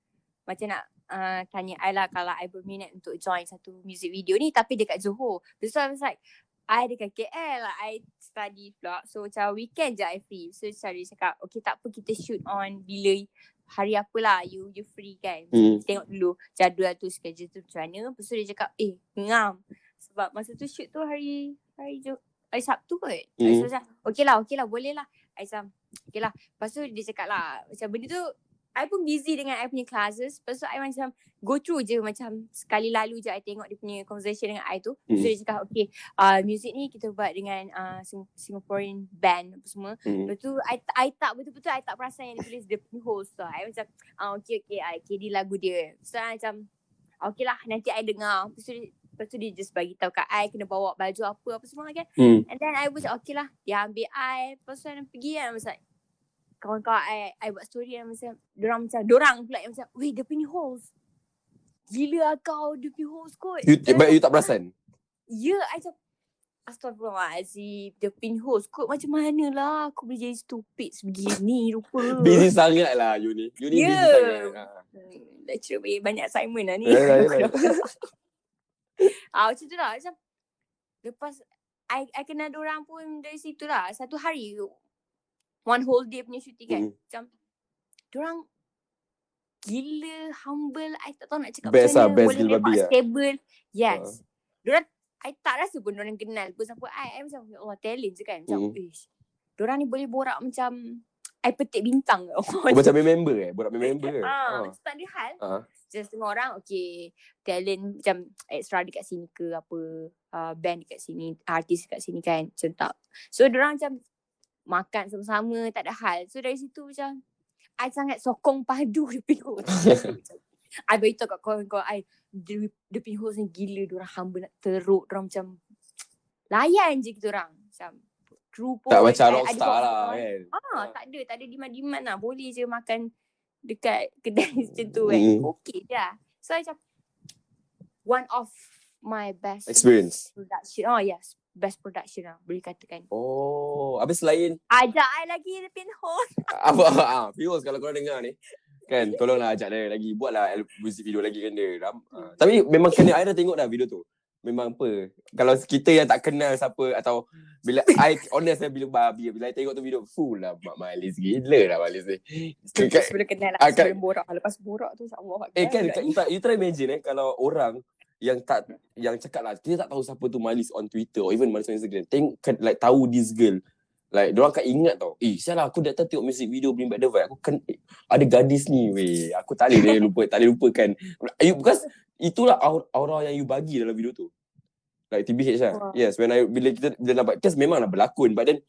macam nak uh, tanya I lah kalau I berminat untuk join satu music video ni tapi dekat Johor. So I was like, I dekat KL, I study pula. So macam weekend je I free. So dia cakap, okay tak apa kita shoot on bila hari apalah you you free kan. Hmm. Tengok dulu jadual tu schedule tu macam mana. Lepas tu dia cakap, eh ngam. Sebab masa tu shoot tu hari hari Ju- hari Sabtu kot. Mm. Mm. So macam, okay lah, okay lah, boleh lah. I macam, okay lah. Lepas tu dia cakap lah, macam benda tu I pun busy dengan I punya classes. Lepas tu I macam go through je macam sekali lalu je I tengok dia punya conversation dengan I tu. Hmm. So dia cakap okay uh, music ni kita buat dengan uh, Sing- Singaporean band apa semua. Hmm. Lepas tu I, I tak betul-betul I tak perasan yang dia tulis the punya host tu. I macam ah okay okay I okay di lagu dia. So I macam ah, okay lah nanti I dengar. Lepas tu dia, lepas tu dia just bagi tahu kat I kena bawa baju apa apa semua kan. Hmm. And then I was okay lah. Dia ambil I. Lepas tu I pergi kan. Macam kawan-kawan I, I buat story yang macam, dorang macam, dorang pula yang macam, weh dia punya host. Gila lah kau, dia punya host kot. You, but you tak perasan? Ya, I macam, Astagfirullahaladzim, dia punya host kot. Macam mana lah aku boleh jadi stupid sebegini rupa. (laughs) Busy sangat lah you ni. You ni busy Ya. sangat. Ha. Hmm, Lecturer bagi banyak assignment lah ni. Yalah, yalah. (laughs) ah, macam tu lah. Macam, lepas, I, I kenal orang pun dari situ lah. Satu hari, one whole day punya shooting kan. Hmm. Macam, orang gila, humble. I tak tahu nak cakap Best macam lah, mana. best Boleh lepak babi lah. stable. Yes. Diorang, I tak rasa pun orang kenal pun siapa I. I macam, ya Allah, talent je kan. Macam, Hmm. ish. Diorang ni boleh borak macam, I petik bintang. (laughs) Oh, macam member eh? Main member ke? Ah, Ha. macam tak ada hal. Ha. Just tengok orang, okay, talent macam extra dekat sini ke apa, uh, band dekat sini, artis dekat sini kan, macam tak. So, orang macam makan sama-sama, tak ada hal. So, dari situ macam, I sangat sokong padu dia punya host. I beritahu kat kawan-kawan I, dia, dia punya host ni gila, dia orang hamba nak teruk, dia orang macam (tsk) layan je kita orang. Macam, true pun. Tak macam I- I rockstar lah kan? Ah, tak ada, tak ada demand-demand lah. Boleh je makan dekat (laughs) kedai macam tu kan. Mm. Okay je lah. So macam one of my best Experience. production. Oh yes, best production lah boleh katakan. Oh, habis selain Ajak I lagi dia pin host. (laughs) apa ah, viewers kalau korang dengar ni kan (laughs) tolonglah ajak dia lagi buatlah music video lagi kan dia. Ram, ah. Tapi memang kena I dah tengok dah video tu. Memang apa Kalau kita yang tak kenal siapa Atau Bila I honest lah Bila babi Bila I tengok tu video Full lah Mak Malis Gila lah Malis ni Sebelum kenal lah. Ah, Sebelum borak. Lepas borak tu insyaAllah. Eh kan you, try- you try imagine eh Kalau orang Yang tak Yang cakap lah Kita tak tahu siapa tu Malis on Twitter Or even Malis on Instagram. Tengok kan, Like tahu this girl. Like Diorang akan ingat tau Eh sialah aku datang tengok music video Bring back the vibe Aku kan eh, Ada gadis ni weh. Aku tak boleh dia lupa Tak boleh lupakan. You, Because Itulah aura, aura yang you bagi dalam video tu. Like TBH lah. Wah. Yes when I Bila kita Bila nampak Because memang lah berlakon But then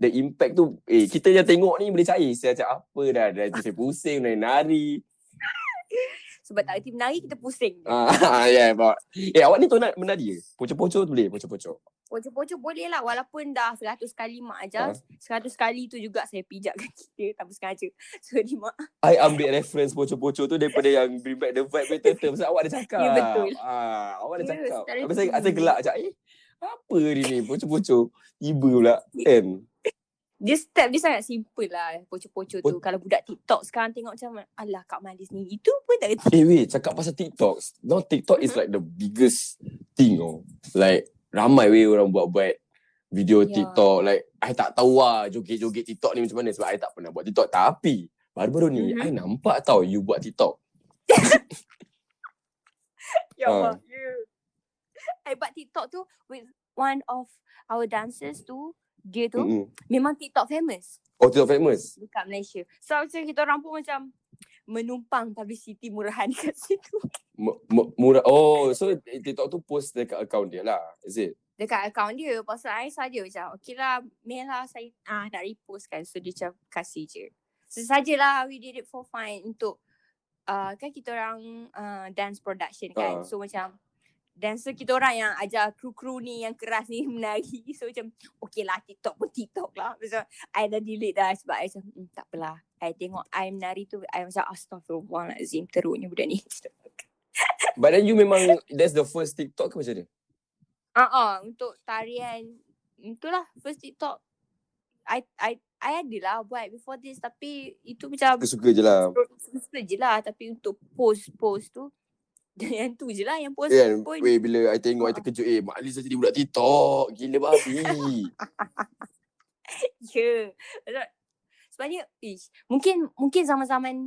The impact tu Eh kita yang tengok ni Boleh cair. Saya cakap apa dah Dah saya pusing Nari-nari (laughs) Sebab tak reti menari kita pusing. Ah, (laughs) yeah, but Eh, awak ni tu nak menari ke? Pocok-pocok tu boleh, pocok-pocok. Pocok-pocok boleh lah walaupun dah 100 kali mak ajar. Ha. 100 kali tu juga saya pijak kaki dia tanpa sengaja. (laughs) So dia mak I ambil reference pocok-pocok tu daripada yang Bring Back the Vibe betul betul Pasal awak dah cakap. Ya, betul. Ah, awak dah Ya, cakap. Habis saya, saya gelak macam, eh, apa ni ni? Pocok-pocok. Tiba pula. Kan? Dia step dia sangat simple lah pocok-pocok tu. Poc- Kalau budak TikTok sekarang tengok macam alah Kak Malis ni itu pun tak reti. Eh, wait. Cakap pasal TikTok. Now TikTok is like the biggest thing oh. Like, ramai weh orang buat-buat video Ya. TikTok. Like, I tak tahu lah joget-joget TikTok ni macam mana. Sebab I tak pernah buat TikTok. Tapi, baru-baru ni, Mhm. I nampak tau you buat TikTok. (laughs) Ya Ah. Allah. Yeah. I buat TikTok tu with one of our dancers tu. Dia tu Mm-mm. memang TikTok famous Oh, TikTok famous? dekat Malaysia. So macam kita orang pun macam menumpang publicity murahan (laughs) kat situ. M- m- murah. Oh, so TikTok tu post dekat account dia lah. Is it? Dekat akaun dia. Pasal I saja macam okay lah mail lah saya ah, nak repost kan. So dia macam kasih je. So sajalah we did it for fun untuk uh, kan kita orang uh, dance production kan. Ah. So macam dancer kita orang yang ajar kru-kru ni yang keras ni (laughs) menari. So macam okay lah TikTok pun TikTok lah. Macam I dah delete dah sebab I macam hmm, tak apalah. I tengok I menari tu I macam astaghfirullahalazim teruknya budak ni. (laughs) But then you memang, that's the first TikTok ke macam mana? Ah uh uh, untuk tarian itulah first TikTok I I I ada lah buat before this tapi itu macam Suka-suka je lah. suka je lah tapi untuk post-post tu yang (laughs) tu je lah yang post Kan, pun weh bila I tengok I Ah. terkejut Eh, Mak Liz dah jadi budak TikTok Gila babi (laughs) Ya. Yeah. Sebenarnya ish, mungkin mungkin zaman-zaman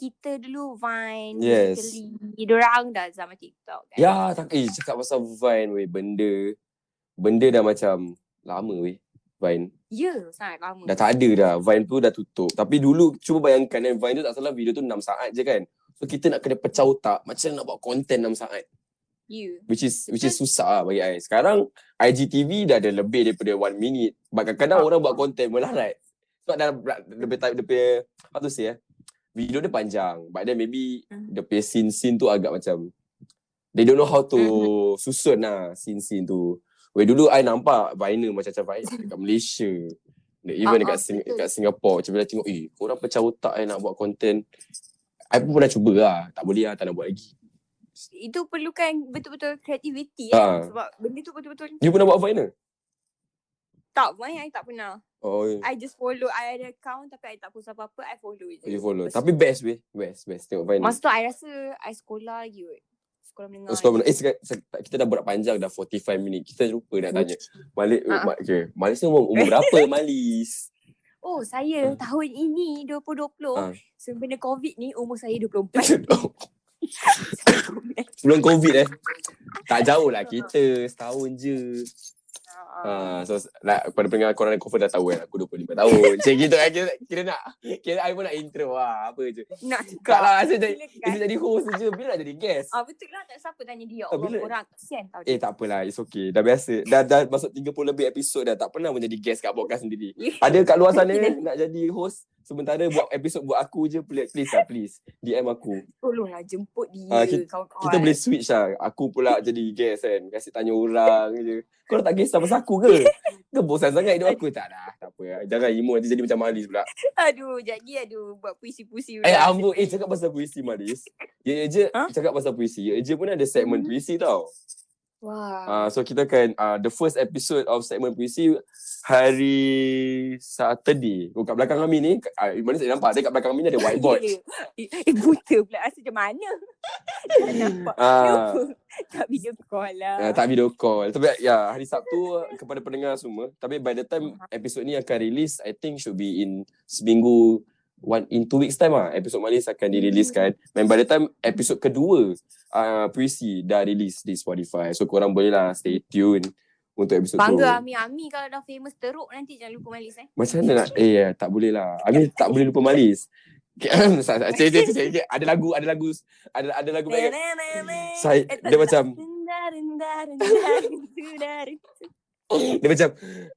kita dulu Vine, Yes. Musical.ly, Diorang dah zaman TikTok kan. Ya tak Eh cakap pasal Vine weh Benda Benda dah macam Lama weh Vine. Ya, sangat lama. Dah tak ada dah. Vine tu dah tutup. Tapi dulu cuba bayangkan kan Vine tu tak salah video tu 6 saat je kan. So kita nak kena pecah otak macam nak buat konten 6 saat. Ya. Which is which is susah lah bagi I. Sekarang IGTV dah ada lebih daripada 1 minit. But kadang-kadang Ah. orang buat konten melarat. Sebab dah lebih type dia punya how to say eh. Video dia panjang. But then maybe Mhm. the punya scene-scene tu agak macam they don't know how to Mhm. susun lah scene-scene tu. Weh dulu I nampak Viner macam-macam Viner dekat Malaysia. Even Ah, dekat, ah, Sing- dekat Singapore. Macam bila tengok, eh korang pecah otak I nak buat konten. I pun pernah cuba lah. Tak boleh lah, tak nak buat lagi. Itu perlukan betul-betul kreativiti Ah. kan. Sebab benda tu betul-betul You pernah buat Viner? tak main I tak pernah. Oh, I just follow I ada account tapi I tak post apa-apa I follow je. you follow. Lepas Tapi best weh. Best, best. Tengok Viner. Masa tu I rasa I sekolah lagi kot. Sekolah menengah. Oh, sekolah mana? Eh, sek- sek- kita dah berat panjang dah 45 minit. Kita lupa nak tanya. Malik, uh okay. Malis ni umur, umur (laughs) berapa Malis? Oh saya tahun ini 2020 Ah. sebelum COVID ni umur saya (laughs) 24. (laughs) Sebelum COVID eh. Tak jauh lah (laughs) kita. Setahun je. Ah. Ha, so like, pada pendengar korang confirm dah tahu kan aku 25 tahun. (laughs) Macam gitu kan kira, kira nak kira I pun nak intro lah apa je. Nak Kak lah asyik jadi, asyik jadi host je bila nak jadi guest. Ah betul lah tak siapa tanya dia. Ah, Allah bila? orang kesian tau Eh dia. tak apalah it's okay. Dah biasa. Dah dah masuk 30 lebih episod dah tak pernah pun jadi guest kat podcast sendiri. Ada kat luar (laughs) sana nak jadi host sementara buat episod buat aku je please, please lah please. DM aku. Tolonglah jemput dia Ah, kita- kawan-kawan. Kita boleh switch lah. Aku pula jadi guest kan. Kasih tanya orang je. Kau tak guest pasal aku ke? (laughs) Ke bosan sangat hidup aku? Tak dah. Tak apa lah. Jangan emo nanti jadi macam Malis pula. Aduh, jadi aduh buat puisi-puisi Eh ambul. Eh cakap pasal puisi Malis. Ya je Ha? cakap pasal puisi. Ya je pun ada segmen Hmm. puisi tau. Wah. Uh, so kita akan uh, the first episode of segmen puisi hari Saturday. Oh, kat belakang kami ni, uh, mana saya nampak dia kat belakang kami ni ada (laughs) whiteboard. Ya. Eh, eh buta pula rasa macam mana? (laughs) tak nampak. Ah. (laughs) Kenapa? tak video call lah. Uh, tak video call. Tapi ya, hari Sabtu kepada pendengar semua. Tapi by the time episod ni akan release, I think should be in seminggu one in two weeks time ah episod Malis akan diriliskan. Dan by the time episod kedua uh, puisi dah release di Spotify. So korang boleh lah stay tune untuk episod tu. Bangga Ami Ami kalau dah famous teruk nanti jangan lupa Malis eh. Macam mana nak eh ya, tak boleh lah. Amin tak boleh lupa Malis. (coughs) Ada lagu, ada lagu, ada ada lagu baik. Saya- dia macam- Dia macam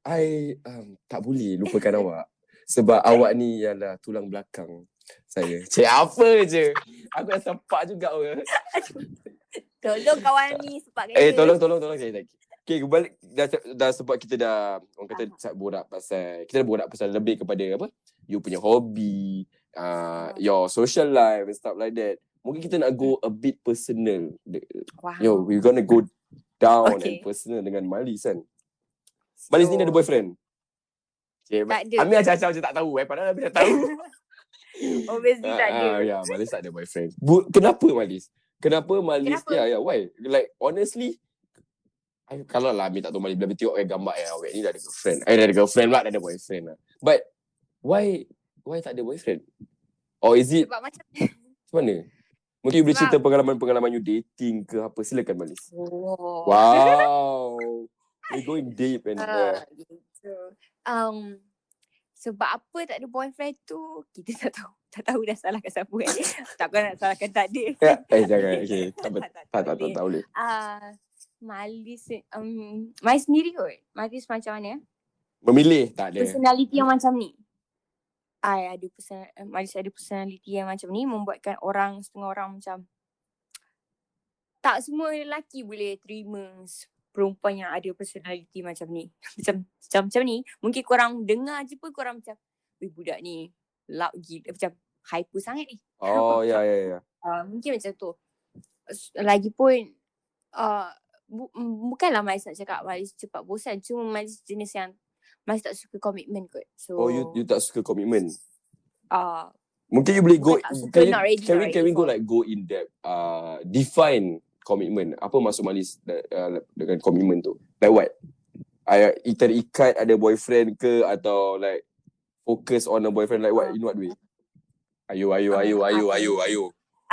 I um, tak boleh lupakan awak sebab awak ni ialah tulang belakang saya. Cik apa je. Aku dah sempat juga orang. (laughs) Tolong kawan ni sepak Eh tolong tolong tolong saya lagi. Okay, balik dah, dah sebab kita dah orang kata Ah. borak pasal kita dah borak pasal lebih kepada apa? You punya hobi, uh, your social life and stuff like that. Mungkin kita nak go a bit personal. Wow. Yo, we gonna go down Okay. and personal dengan Malis kan. Malis ni dia ada boyfriend. Okay, Tak ada. Amir acah-acah macam tak tahu eh. Padahal Amir dah tahu. (laughs) Obviously tak ada. Ah, ya, Malis tak ada boyfriend. Bu, kenapa Malis? Kenapa Malis? Kenapa? Ya, ya, why? Like, honestly, I, kalau lah Amir tak tahu Malis, bila tengok eh, gambar eh, awak ni dah ada girlfriend. Eh, dah ada girlfriend pula, dah ada boyfriend lah. But, why, why tak ada boyfriend? Or is it, Sebab macam macam mana? Mungkin you boleh cerita pengalaman-pengalaman you dating ke apa. Silakan Malis. oh. Wow. We're going deep and uh, Ah, gitu. Um, sebab apa tak ada boyfriend tu kita tak tahu. (laughs) Tak tahu dah salahkan siapa kan. (laughs) Takkan nak salahkan tak ada. ya, eh jangan. (laughs) Okay. Tak, tak, tak, tak, tak, tak boleh. Ah, Malis um, Malis sendiri kot. Malis macam mana? Memilih tak ada. Personality yang macam ni. I ada person, Malis ada personality yang macam ni membuatkan orang setengah orang macam tak semua lelaki boleh terima perempuan yang ada personality macam ni. (laughs) Macam macam, macam ni, mungkin korang dengar je pun korang macam, weh budak ni loud gila, macam hyper sangat ni. Oh, ya, (laughs) ya, ya. Uh, mungkin macam tu. Lagipun, uh, bu- bukanlah Malis nak cakap Malis cepat bosan. Cuma Malis jenis yang Malis tak suka komitmen kot. So, Oh, you you tak suka komitmen. uh, Mungkin you boleh go can, you, not ready, can we can we go like go in depth uh define commitment. Apa maksud Malis uh, dengan komitmen tu? Like what? I terikat ada boyfriend ke atau like focus on a boyfriend like what in what way? Ayo ayo ayo ayo ayo ayo.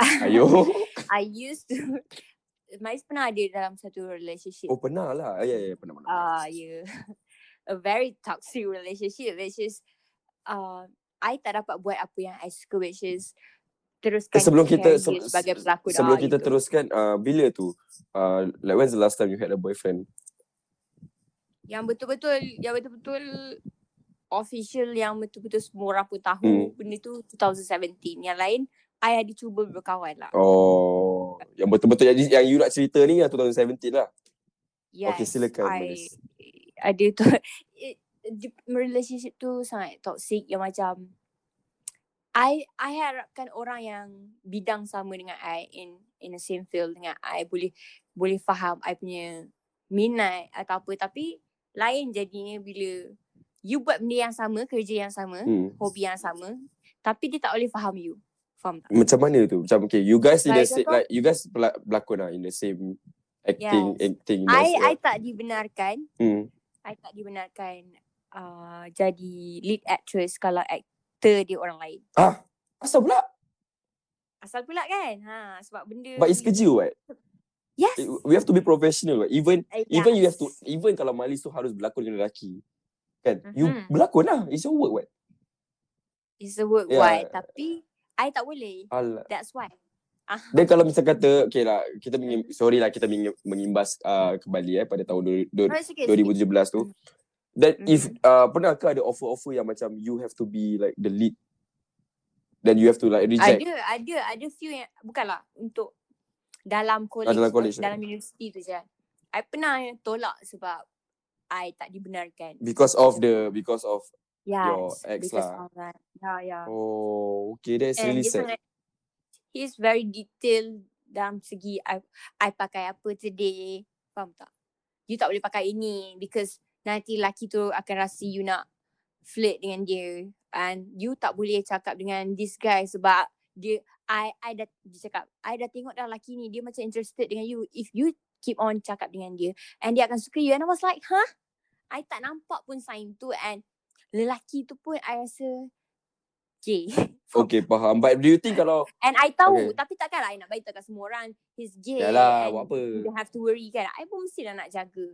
(laughs) Ayo. I used to (laughs) Malis pernah ada dalam satu relationship. Oh pernah lah. Ya ya ya, pernah pernah. Ah, ya. (laughs) a very toxic relationship which is uh, I tak dapat buat apa yang I suka which is teruskan Eh, sebelum kita se- sebagai se- pelakon sebelum kita gitu. teruskan uh, bila tu? Uh, like when's the last time you had a boyfriend? Yang betul-betul yang betul-betul official yang betul-betul semua orang pun tahu Hmm. benda tu 2017 yang lain I ada cuba berkawan lah. Oh yang betul-betul yang, yang you nak cerita ni yang 2017 lah? Yes Okay, silakan, I ada tu. (laughs) It, relationship tu sangat toxic yang macam I I harapkan orang yang bidang sama dengan I in in the same field dengan I boleh boleh faham I punya minat atau apa tapi lain jadinya bila you buat benda yang sama, kerja yang sama, hmm. hobi yang sama tapi dia tak boleh faham you. Faham tak? macam mana tu macam okay you guys in the Like same like you guys berlakon lah in the same acting Yes. acting I industry I tak dibenarkan, hmm. I tak dibenarkan uh, jadi lead actress kalau aktor dia orang lain. ah asal pula Asal pula kan? Ha sebab benda but it's kerja what Yes. It- we have to be professional what even Eh, even you have yes. to even kalau Malis tu harus berlakon dengan lelaki kan you Mhm. berlakon lah it's your work what It's a work Yeah. wide tapi I tak boleh. Alah. That's why. Ah. Dan kalau misal kata okay lah kita mengim, sorry lah kita mengim, mengimbas uh, kembali eh pada tahun du, du, it's okay, it's okay. 2017 tu then Mhm. if uh, pernahkah ada offer-offer yang macam you have to be like the lead then you have to like reject Ada, ada, ada few yang bukanlah untuk dalam college, Ah, dalam college tu. dalam universiti tu je. I pernah tolak sebab I tak dibenarkan. because of the because of Yes, your ex lah. of. Yeah, yeah. oh okay that's And really sad sangat, he's very detailed dalam segi I, I pakai apa today. Faham tak? You tak boleh pakai ini because nanti lelaki tu akan rasa you nak flirt dengan dia. And you tak boleh cakap dengan this guy sebab dia, I, I dah, dia cakap, I dah tengok dah lelaki ni, dia macam interested dengan you. If you keep on cakap dengan dia and dia akan suka you. And I was like, huh? I tak nampak pun sign tu and lelaki tu pun I rasa gay. (laughs) okay faham but do you think kalau And I tahu Okay. tapi takkanlah I nak beritahu kat semua orang he's gay Yalah, buat apa? you have to worry kan. I pun mesti dah nak jaga.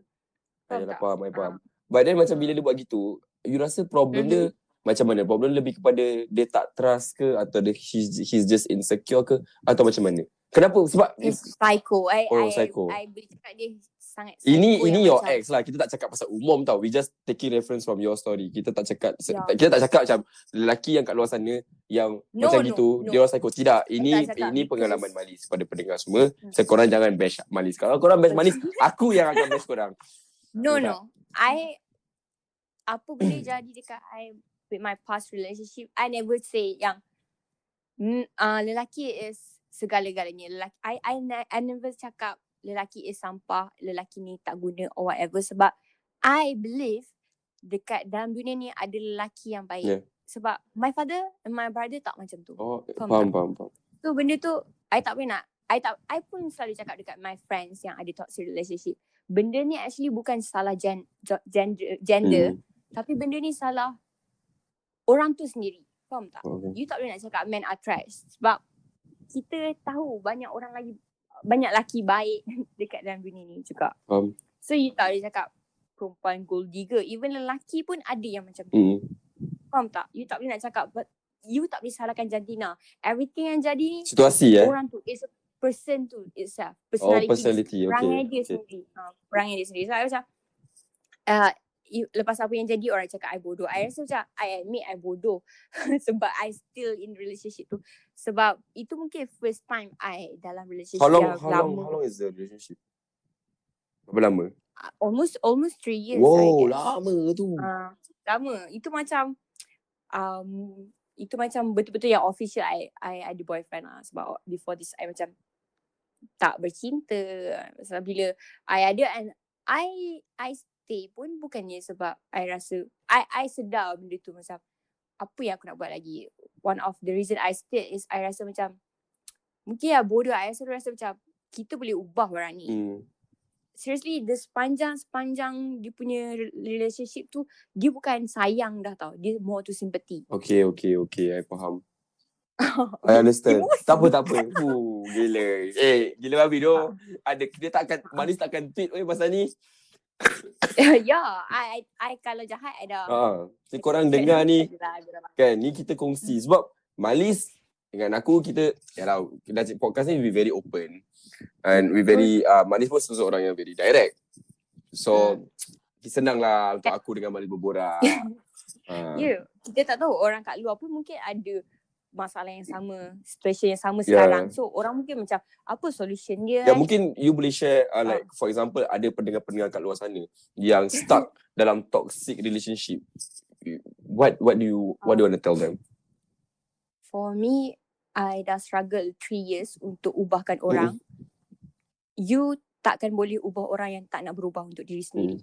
Faham Ayalah, tak? faham, I faham. Ah. But then macam bila dia buat gitu, you rasa problem Mhm. dia macam mana? Problem lebih kepada dia tak trust ke atau dia he's, he's just insecure ke atau macam mana? Kenapa? Sebab He's psycho. I, Oh, I, psycho. I boleh cakap dia sangat ini ini your macam, ex lah. Kita tak cakap pasal umum tau. We just taking reference from your story. Kita tak cakap Ya. kita tak cakap macam lelaki yang kat luar sana yang No, macam no, gitu no. dia orang psycho. Tidak. Ini ini pengalaman Malis pada pendengar semua. Hmm. So korang jangan bash Malis. Kalau korang bash Malis, aku yang akan bash korang. (laughs) No, no. I apa boleh jadi dekat I with my past relationship, I never say yang mm, uh, lelaki is segala-galanya. Lelaki, I, I, I never cakap lelaki is sampah, lelaki ni tak guna or whatever sebab I believe dekat dalam dunia ni ada lelaki yang baik. Yeah. Sebab my father and my brother tak macam tu. Oh, Faham faham, faham. So benda tu I tak boleh nak I tak I pun selalu cakap dekat my friends yang ada toxic relationship. Benda ni actually bukan salah gen, gender gender Hmm. tapi benda ni salah orang tu sendiri. Faham tak? Okay. You tak boleh nak cakap men are trash sebab kita tahu banyak orang lagi banyak laki baik (laughs) dekat dalam dunia ni juga. Faham. So you tak boleh cakap perempuan gold digger. Even lelaki pun ada yang macam tu. Hmm. Faham tak? You tak boleh nak cakap but you tak boleh salahkan jantina. Everything yang jadi ni Situasi eh. orang tu is a person tu itself Oh, personality, personality. Okay. perangai dia okay. sendiri ha, perangai dia sendiri so I macam uh, you, lepas apa yang jadi orang cakap I bodoh I rasa macam I admit I bodoh (laughs) sebab I still in relationship tu sebab itu mungkin first time I dalam relationship How long yang how long how long is the relationship? Berapa lama? Uh, almost almost three years wow, lama tu. Ah, lama. Itu macam um itu macam betul-betul yang official I I ada boyfriend lah sebab before this I macam tak bercinta sebab bila I ada and I I stay pun bukannya sebab I rasa I I sedar benda tu macam apa yang aku nak buat lagi. One of the reason I stay is I rasa macam mungkin lah bodoh I rasa rasa macam kita boleh ubah orang ni Hmm. seriously the sepanjang sepanjang dia punya re- relationship tu dia bukan sayang dah tau dia more to sympathy Okay, okay, okay. I faham. I (laughs) understand. Emosi. tak apa, tak apa. Uh, gila. Eh, gila babi tu. Ada, dia takkan, Manis takkan tweet oi pasal ni. (laughs) ya, I, I, I kalau jahat I dah. Ha. Jadi korang dengar ni kan ni kita kongsi sebab Malis dengan aku kita ya lah kita podcast ni we very open and we very uh, Malis pun seorang yang very direct. So senang lah untuk aku dengan Malis berborak. uh. (laughs) Ya, kita tak tahu orang kat luar pun mungkin ada masalah yang sama, situation yang sama Yeah. sekarang. So orang mungkin macam apa solution dia? Ya kan? mungkin you boleh share uh, like for example ada pendengar-pendengar kat luar sana yang (laughs) stuck dalam toxic relationship. What what do you what do you want to tell them? For me, I dah struggle three years untuk ubahkan orang. You takkan boleh ubah orang yang tak nak berubah untuk diri sendiri.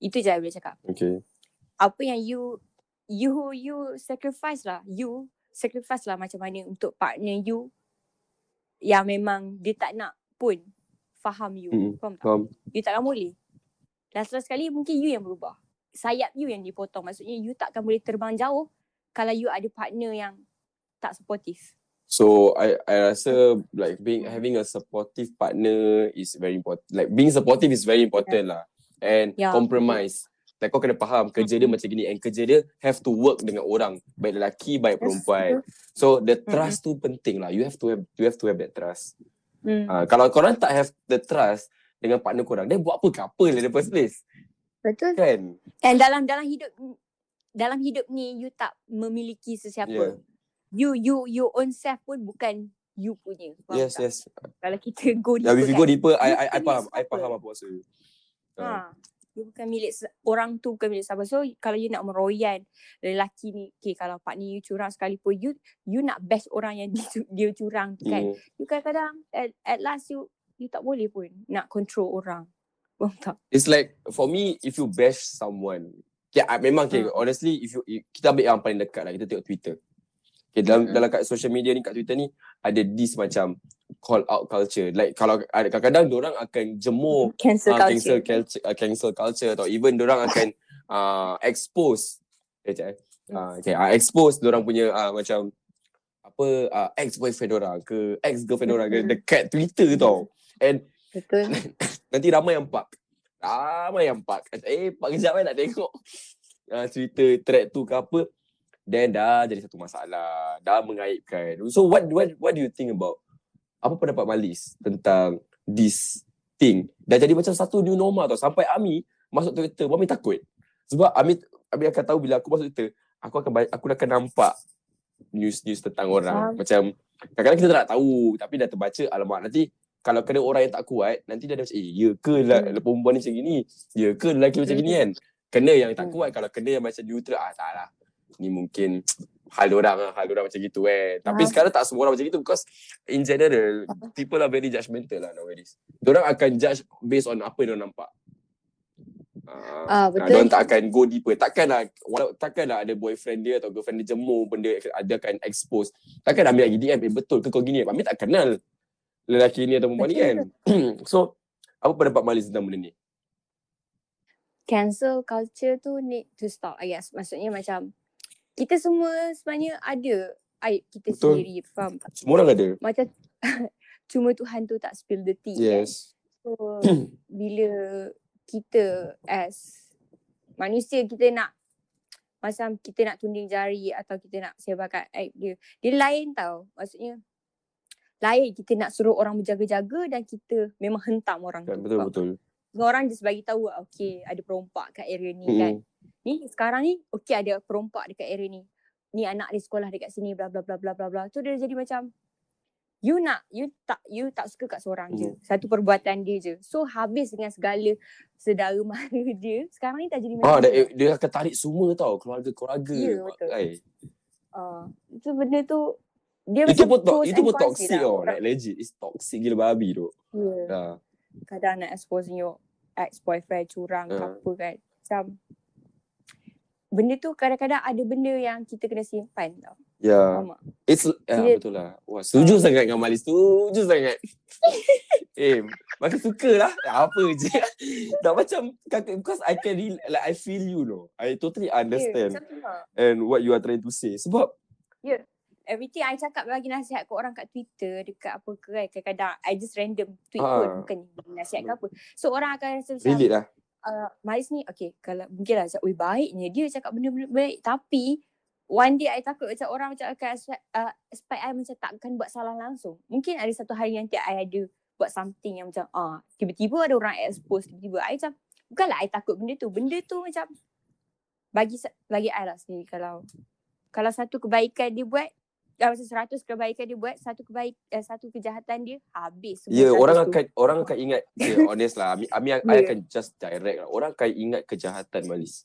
Itu je I boleh cakap. Okay. Apa yang you you you sacrifice lah. You sacrifice lah macam mana untuk partner you yang memang dia tak nak pun faham you. Mm-mm. Faham tak? Faham? You takkan boleh. Last-last sekali mungkin you yang berubah. Sayap you yang dipotong. Maksudnya you takkan boleh terbang jauh kalau you ada partner yang tak supportive. So I I rasa like being having a supportive partner is very important. Like being supportive is very important lah. And Yeah. compromise. Like kau kena faham kerja dia macam gini and kerja dia have to work dengan orang. Baik lelaki, baik perempuan. So the trust tu penting lah. You have to have you have to have that trust. Hmm. Uh, kalau korang tak have the trust dengan partner korang, then buat apa couple in the first place? Betul. Kan? And dalam dalam hidup dalam hidup ni you tak memiliki sesiapa. Yeah. You you you own self pun bukan you punya. Faham Yes, tak? yes. Kalau kita go Yeah, deeper if you go kan. deeper, I You I, I punya faham. I faham apa maksud you. Ha. You bukan milik orang tu bukan milik siapa. So kalau you nak meroyan lelaki ni, okay kalau partner you curang sekalipun, you you nak bash orang yang (laughs) dia, dia curang tu kan. mm. You kadang-kadang at, at last you you tak boleh pun nak control orang. (laughs) Faham tak? It's like for me if you bash someone okay, I, memang okay, Hmm. honestly if you if, kita ambil yang paling dekat lah kita tengok Twitter. Okay, dalam Hmm. dalam kat social media ni kat Twitter ni ada this macam call out culture. Like kalau ada kadang-kadang orang akan jemur Cancel uh, culture. cancel culture uh, cancel culture atau even orang akan uh, (laughs) expose eh, eh. Uh, okay, uh, expose orang punya uh, macam apa uh, ex boyfriend orang ke ex girlfriend orang ke dekat Twitter tau. And Betul. (laughs) Nanti ramai yang park. Ramai yang. Kata, Eh, park kejap kan nak tengok. Uh, cerita thread tu ke apa. Then dah jadi satu masalah. Dah mengaibkan. So what what what do you think about apa pendapat Malis tentang this thing? Dah jadi macam satu new normal tau. Sampai Ami masuk Twitter, Ami takut. Sebab Ami Ami akan tahu bila aku masuk Twitter, aku akan aku akan nampak news-news tentang orang. Faham. Macam kadang-kadang kita tak nak tahu tapi dah terbaca alamak nanti kalau kena orang yang tak kuat nanti dia ada macam eh ya ke lah Hmm. perempuan ni macam gini ya ke lelaki macam Hmm. gini kan kena yang tak Hmm. kuat kalau kena yang macam neutral ah tak lah ni mungkin (tsk) hal orang lah hal orang macam gitu eh tapi Faham. sekarang tak semua orang macam gitu because in general (laughs) people are very judgmental lah nowadays orang akan judge based on apa yang nampak Ah, Ah, Ah, betul. Diorang tak akan go deeper. Takkanlah walau takkanlah ada boyfriend dia atau girlfriend dia jemur benda dia akan expose. Takkan ambil lagi DM eh, betul ke kau gini? Ambil tak kenal lelaki ni atau perempuan ni kan. (clears throat) so apa pendapat Malis tentang benda ni? cancel culture tu need to stop I guess. Maksudnya macam kita semua sebenarnya ada aib kita Betul. sendiri. Faham tak? Semua orang ada. Macam (laughs) cuma Tuhan tu tak spill the tea. Yes. Kan? So (clears throat) bila kita as manusia kita nak macam kita nak tunding jari atau kita nak sebarkan aib dia. Dia lain tau. Maksudnya lain kita nak suruh orang berjaga-jaga dan kita memang hentam orang Kan, tu. betul Faham? betul. Orang just bagi tahu okay ada perompak kat area ni kan. Ni sekarang ni okay ada perompak dekat area ni. Ni anak dia sekolah dekat sini bla bla bla bla bla bla. Tu dia jadi macam you nak you tak you tak suka kat seorang je. Hmm. Satu perbuatan dia je. So habis dengan segala sedara (laughs) mara dia. Sekarang ni tak jadi Ah, macam dia, tu. dia akan tarik semua tau keluarga-keluarga. Ya, betul. Ai. Uh, itu benda tu dia Itu pun to- itu pun toxic dia tau. lah. Like legit, it's toxic gila babi tu. Ya. Ah. Kadang nak expose your ex-boyfriend curang ke Ah. apa kan. Macam benda tu kadang-kadang ada benda yang kita kena simpan tau. Ya. Tak? It's ya, Dia- betul lah. Wah, setuju Ah. sangat dengan Malis. Setuju sangat. (laughs) eh, makin suka lah. Apa je. (laughs) Dah macam kakak because I can really, like I feel you know. I totally Ya, understand lah. and what you are trying to say. Sebab everything I cakap bagi nasihat ke orang kat Twitter dekat apa ke kan kadang-kadang I just random tweet Ah. pun bukan nasihat ke apa so orang akan rasa macam relate lah. Uh, Maris ni okay kalau mungkin lah macam, "Ui baiknya dia cakap benda-benda baik." Tapi one day I takut macam orang macam akan uh, expect I macam takkan buat salah langsung. Mungkin ada satu hari nanti I ada buat something yang macam ah tiba-tiba ada orang expose tiba-tiba I macam bukanlah I takut benda tu. Benda tu macam bagi bagi I lah sendiri kalau kalau satu kebaikan dia buat macam seratus kebaikan dia buat satu kebaik eh, satu kejahatan dia habis semua Ya, yeah, 100 orang tu. akan orang akan (laughs) ingat, okay, honest lah. Ami, Ami I Yeah. akan just direct lah. Orang akan ingat kejahatan Malis.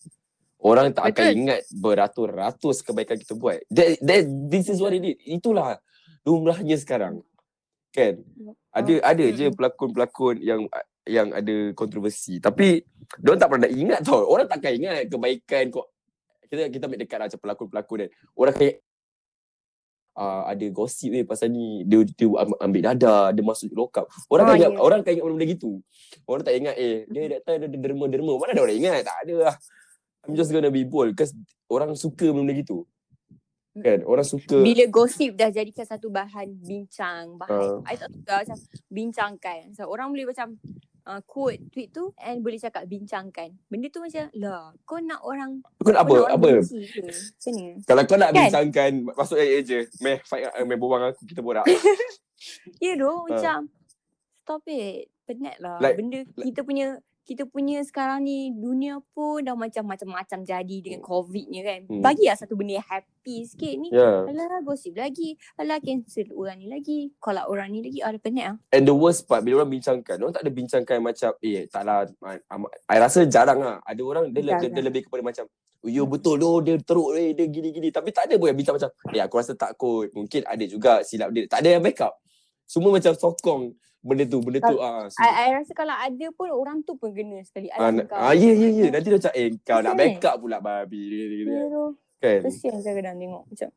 Orang tak akan Betul. ingat beratus-ratus kebaikan kita buat. That, that, this is what it is. Itulah lumrahnya sekarang. Kan? Ada ada je Mm-mm. pelakon-pelakon yang yang ada kontroversi. Tapi diorang tak pernah ingat tau. Orang takkan ingat kebaikan kok. Kita kita ambil dekat lah macam pelakon-pelakon kan. Orang kayak uh, ada gosip ni pasal ni dia, dia am- ambil dadah dia masuk lock up orang Oh, kan ingat ya. orang kan ingat benda gitu orang tak ingat eh dia that time dia derma-derma mana ada orang ingat tak ada lah I'm just gonna be bold because orang suka benda gitu kan orang suka Bila gosip dah jadikan satu bahan bincang, Uh. bahan. I tak suka macam bincangkan. So, orang boleh macam uh, quote tweet tu and boleh cakap bincangkan. Benda tu macam, lah kau nak orang, kau nak apa kau nak orang apa benci ke? Macam ni. kalau kau nak Kan? bincangkan masuk aja je meh fight uh, meh berbual aku kita borak (laughs) Ya tu Ah. macam, stop it. Penat lah. Like- Benda kita punya, kita punya sekarang ni dunia pun dah macam macam-macam jadi dengan COVID ni kan. Hmm. Bagilah satu benda yang happy sikit ni. yeah Alah gosip lagi. Alah cancel orang ni lagi. Call out orang ni lagi. Ah, dah penat lah. And the worst part bila orang bincangkan, orang tak ada bincangkan macam eh taklah I rasa jarang lah. Ada orang dia, dia, dia lebih kepada macam "Oh, Ya betul tu dia teruk eh, dia gini-gini tapi tak ada pun yang bincang macam eh aku rasa tak kot. Mungkin ada juga silap dia. Tak ada yang backup. Semua macam sokong benda tu, benda tu ah. I, I rasa kalau ada pun orang tu pun kena sekali. Ah, kau. ah, ya ya ya. Nanti dia macam eh kau nak backup pula babi. Gitu, Ya tu. Kan? Kesian saya kadang tengok macam.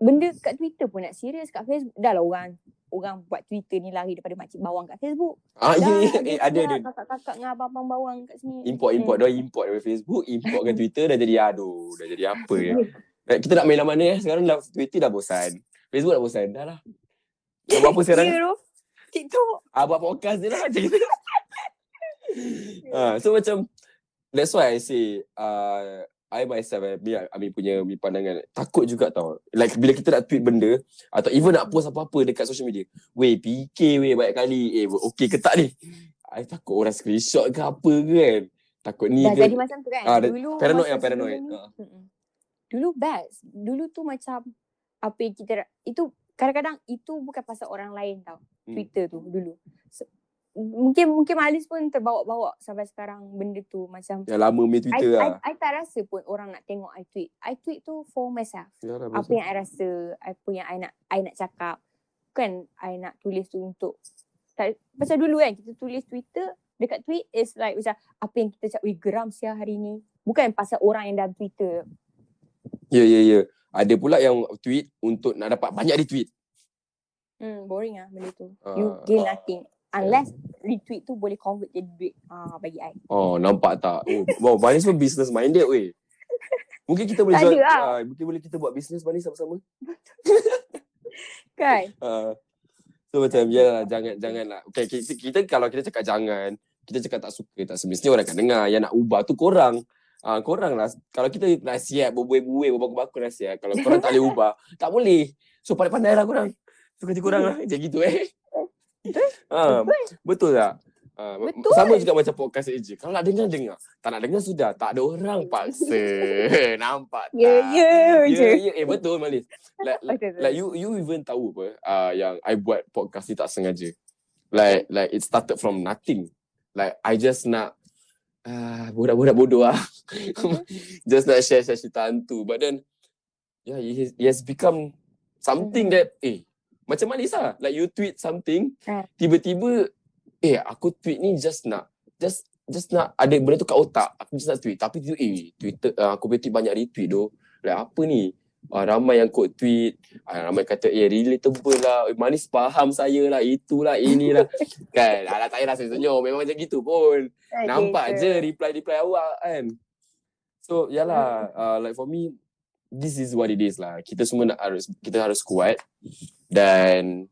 Benda kat Twitter pun nak serius kat Facebook. Dah lah orang orang buat Twitter ni lari daripada makcik bawang kat Facebook. Ah ya Dah ya. Eh ada ada. Kakak-kakak dengan abang-abang bawang kat sini. Import import Hmm. dah import dari Facebook, import ke Twitter dah jadi aduh, dah jadi apa ya. (laughs) Ya. Kita nak main lah mana eh? Sekarang dah Twitter dah bosan. Facebook dah bosan. Dah lah. Nak buat apa (laughs) sekarang? Tu. TikTok. Ah, buat podcast je lah macam gitu. (laughs) ah, so macam that's why I say uh, I myself eh, Ami, Ami punya Ami pandangan takut juga tau. Like bila kita nak tweet benda atau even nak post apa-apa dekat social media. Weh fikir weh banyak kali. Eh okey ke tak ni? I takut orang screenshot ke apa ke kan. Takut ni Dah ke. jadi macam tu kan. Ah, dah- Dulu paranoid yang paranoid. sebelum ni-. Mm-mm. Dulu best. Dulu tu macam apa yang kita itu kadang-kadang itu bukan pasal orang lain tau. Hmm. Twitter tu dulu. So, mungkin mungkin Malis pun terbawa-bawa sampai sekarang benda tu macam Yang lama I, Twitter I, lah. I tak rasa pun orang nak tengok I tweet. I tweet tu for myself. Yalah, Apa betul. yang I rasa, apa yang I nak I nak cakap. Kan I nak tulis tu untuk tak, pasal dulu kan kita tulis Twitter dekat tweet is like macam apa yang kita cakap, weh geram sia hari ni. Bukan pasal orang yang dalam Twitter. Ya ya ya. Ada pula yang tweet untuk nak dapat banyak retweet. Hmm, boring lah benda tu. Ah. You gain nothing. Unless retweet tu boleh convert jadi duit. Ah, bagi I. Oh, nampak tak? Oh, wow, Banis pun business minded weh. Mungkin kita boleh jual, lah. ah, mungkin boleh kita buat business Banis sama-sama. (laughs) Kan? (laughs) Ah. so macam ya lah, jangan jangan lah. Okay, kita, kita kalau kita cakap jangan, kita cakap tak suka, tak semestinya orang akan dengar. Yang nak ubah tu korang. Ah, korang lah. Kalau kita nasihat, berbuih-buih, berbakul-bakul nasihat. Kalau korang tak boleh ubah, (laughs) tak boleh. So pandai-pandai lah korang. Suka hati korang lah. Macam gitu eh. Ah, betul tak? Betul. Sama juga macam podcast je. Kalau nak dengar, dengar. Tak nak dengar, sudah. Tak ada orang paksa. (laughs) Nampak tak? Ya, ya je. Ya, ya. Eh, betul Malis. Like, (laughs) like, like you you even tahu apa uh, yang I buat podcast ni tak sengaja. Like like it started from nothing. Like I just nak uh, budak-budak bodoh lah. (laughs) just nak share share cerita hantu. But then yeah, has, it has become something Mhm. that eh macam Malis lah. Like you tweet something, Ah. tiba-tiba eh aku tweet ni just nak just just nak ada benda tu kat otak. Aku just nak tweet. Tapi tu eh Twitter uh, aku punya tweet banyak retweet doh. Like apa ni? Uh, ramai yang quote tweet. Uh, ramai kata eh relatable lah. Eh, manis faham saya lah. Itulah inilah. (laughs) kan? Alah tak payah saya senyum. Memang macam gitu pun. Nampak je reply-reply awak kan. So yalah uh, like for me this is what it is lah. Kita semua nak harus kita harus kuat dan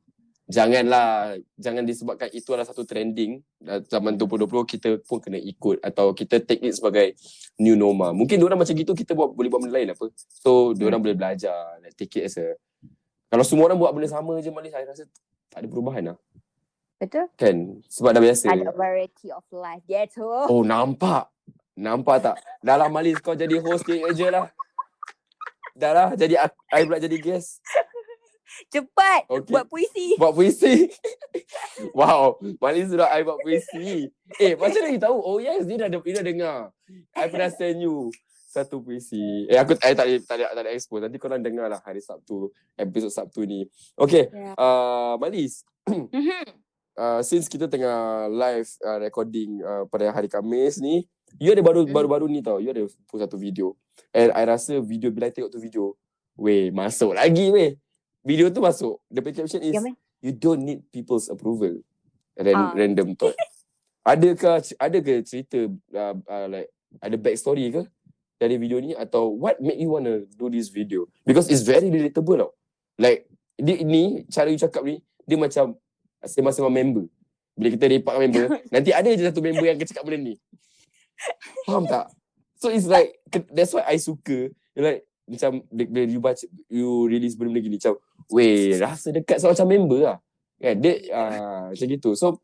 janganlah jangan disebabkan itu adalah satu trending uh, zaman 2020 kita pun kena ikut atau kita take it sebagai new normal. Mungkin orang macam gitu kita buat boleh buat benda lain apa. So orang boleh belajar like, take it as a kalau semua orang buat benda sama je malis saya rasa tak ada perubahan lah. Betul? Kan? Sebab dah biasa. Ada variety of life. Gitu. Oh nampak. Nampak tak? Dah lah Malis kau jadi host je, je lah. Dah lah jadi aku, I pula jadi guest. Cepat Okay. buat puisi. Buat puisi. (laughs) wow, Malis sudah I buat puisi. Eh, macam mana you tahu? Oh yes, dia dah, dia dah dengar. I pernah send you satu puisi. Eh, aku I tak ada, tak ada, tak ada expose. Nanti korang dengar lah hari Sabtu, episod Sabtu ni. Okay, Yeah. uh, Malis. (clears throat) Mhm. Uh, since kita tengah live uh, recording uh, pada hari Khamis ni, you ada baru Hmm. baru-baru ni tau, you ada post satu video. And I rasa video bila I tengok tu video, weh masuk lagi weh. Video tu masuk. The caption is Yang mana? you don't need people's approval. Ran- Ah. Random thought. (laughs) Adakah ada ke cerita uh, uh, like ada backstory ke dari video ni atau what make you wanna do this video? Because it's very relatable tau. Like dia ni cara you cakap ni dia macam sembang-sembang member. Bila kita dengan member, (laughs) nanti ada je satu member yang cakap benda ni. Faham tak? So it's like ke- that's why I suka like macam bila you baca you release benda-benda gini macam weh rasa dekat sama macam member lah. Kan dia uh, macam gitu. So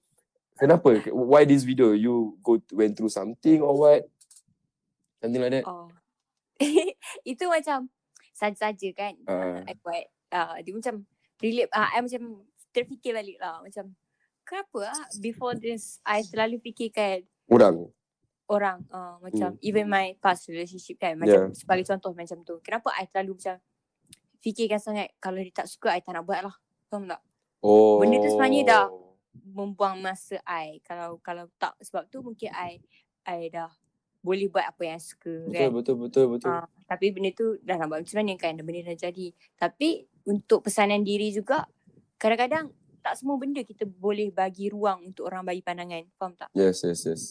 kenapa why this video you go went through something or what? Something like that. Oh. (laughs) Itu macam saja-saja kan. Ah. I buat. Uh, dia macam relate. Uh, I macam terfikir balik lah. Macam kenapa ah before this I selalu fikirkan Orang. orang uh, macam even my past relationship kan macam Yeah. sebagai contoh macam tu kenapa I selalu macam fikirkan sangat kalau dia tak suka I tak nak buat lah faham tak? Oh. Benda tu sebenarnya dah- membuang masa I. Kalau kalau tak sebab tu mungkin I I dah boleh buat apa yang I suka Betul kan betul betul betul. Ah, tapi benda tu dah nak buat macam mana kan? Benda dah jadi. Tapi untuk pesanan diri juga kadang-kadang tak semua benda kita boleh bagi ruang untuk orang bagi pandangan. Faham tak? Yes yes yes.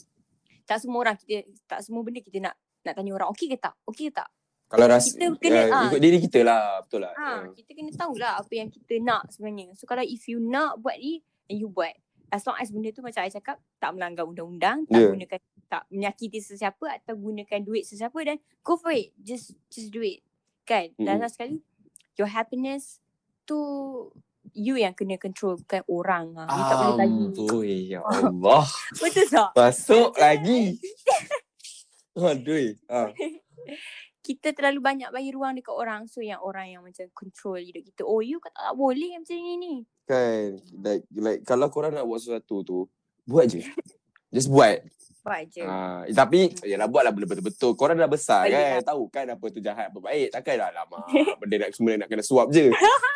tak semua orang kita tak semua benda kita nak nak tanya orang okey ke tak? Okey ke tak Kalau rasa Kita kena, uh, ikut diri kita lah, betul lah. ha Uh. kita kena tahulah apa yang kita nak sebenarnya so kalau if you nak buat ni and you buat as long as benda tu macam I cakap tak melanggar undang-undang tak Yeah. gunakan tak menyakiti sesiapa atau gunakan duit sesiapa dan go for it just just do it kan dan Mm-mm. last sekali your happiness tu you yang kena control bukan orang ah you tak boleh bagi Amboi, (laughs) ya Allah. betul tak Masuk lagi. (laughs) Aduh. Ah. (laughs) kita terlalu banyak bagi ruang dekat orang so yang orang yang macam control hidup kita oh you kata tak boleh macam ni ni Kan, like, like kalau korang nak buat sesuatu tu, buat je. Just buat. buat je Ah, tapi, yalah buatlah benda betul-betul. Korang dah besar Oh, kan, ya. tahu kan apa tu jahat, apa baik. Takkan dah lama. (laughs) benda nak semua nak kena suap je.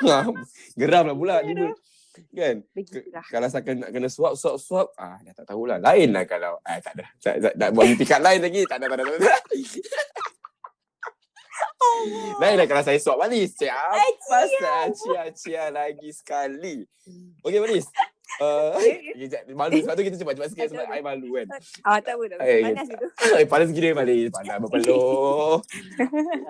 Ha, (laughs) Geram lah pula. tiba. Kan? begitulah Kalau saya nak kena suap, suap, suap, ah dah tak tahulah. Lain lah kalau, ah tak ada. Tak, tak, tak buat tingkat lain lagi. Tak ada, tak ada, tak ada. (laughs) (laughs) Lain lah kalau saya suap Malis. Cik, apa sah? Cia, cia lagi sekali. Okey Malis. (laughs) Uh, kejap, malu sebab tu kita cepat-cepat sikit sebab I malu kan. Ah tak apa tak apa. Eh, Panas itu. (laughs) Eh, panas gila Malis. Panas berpeluh.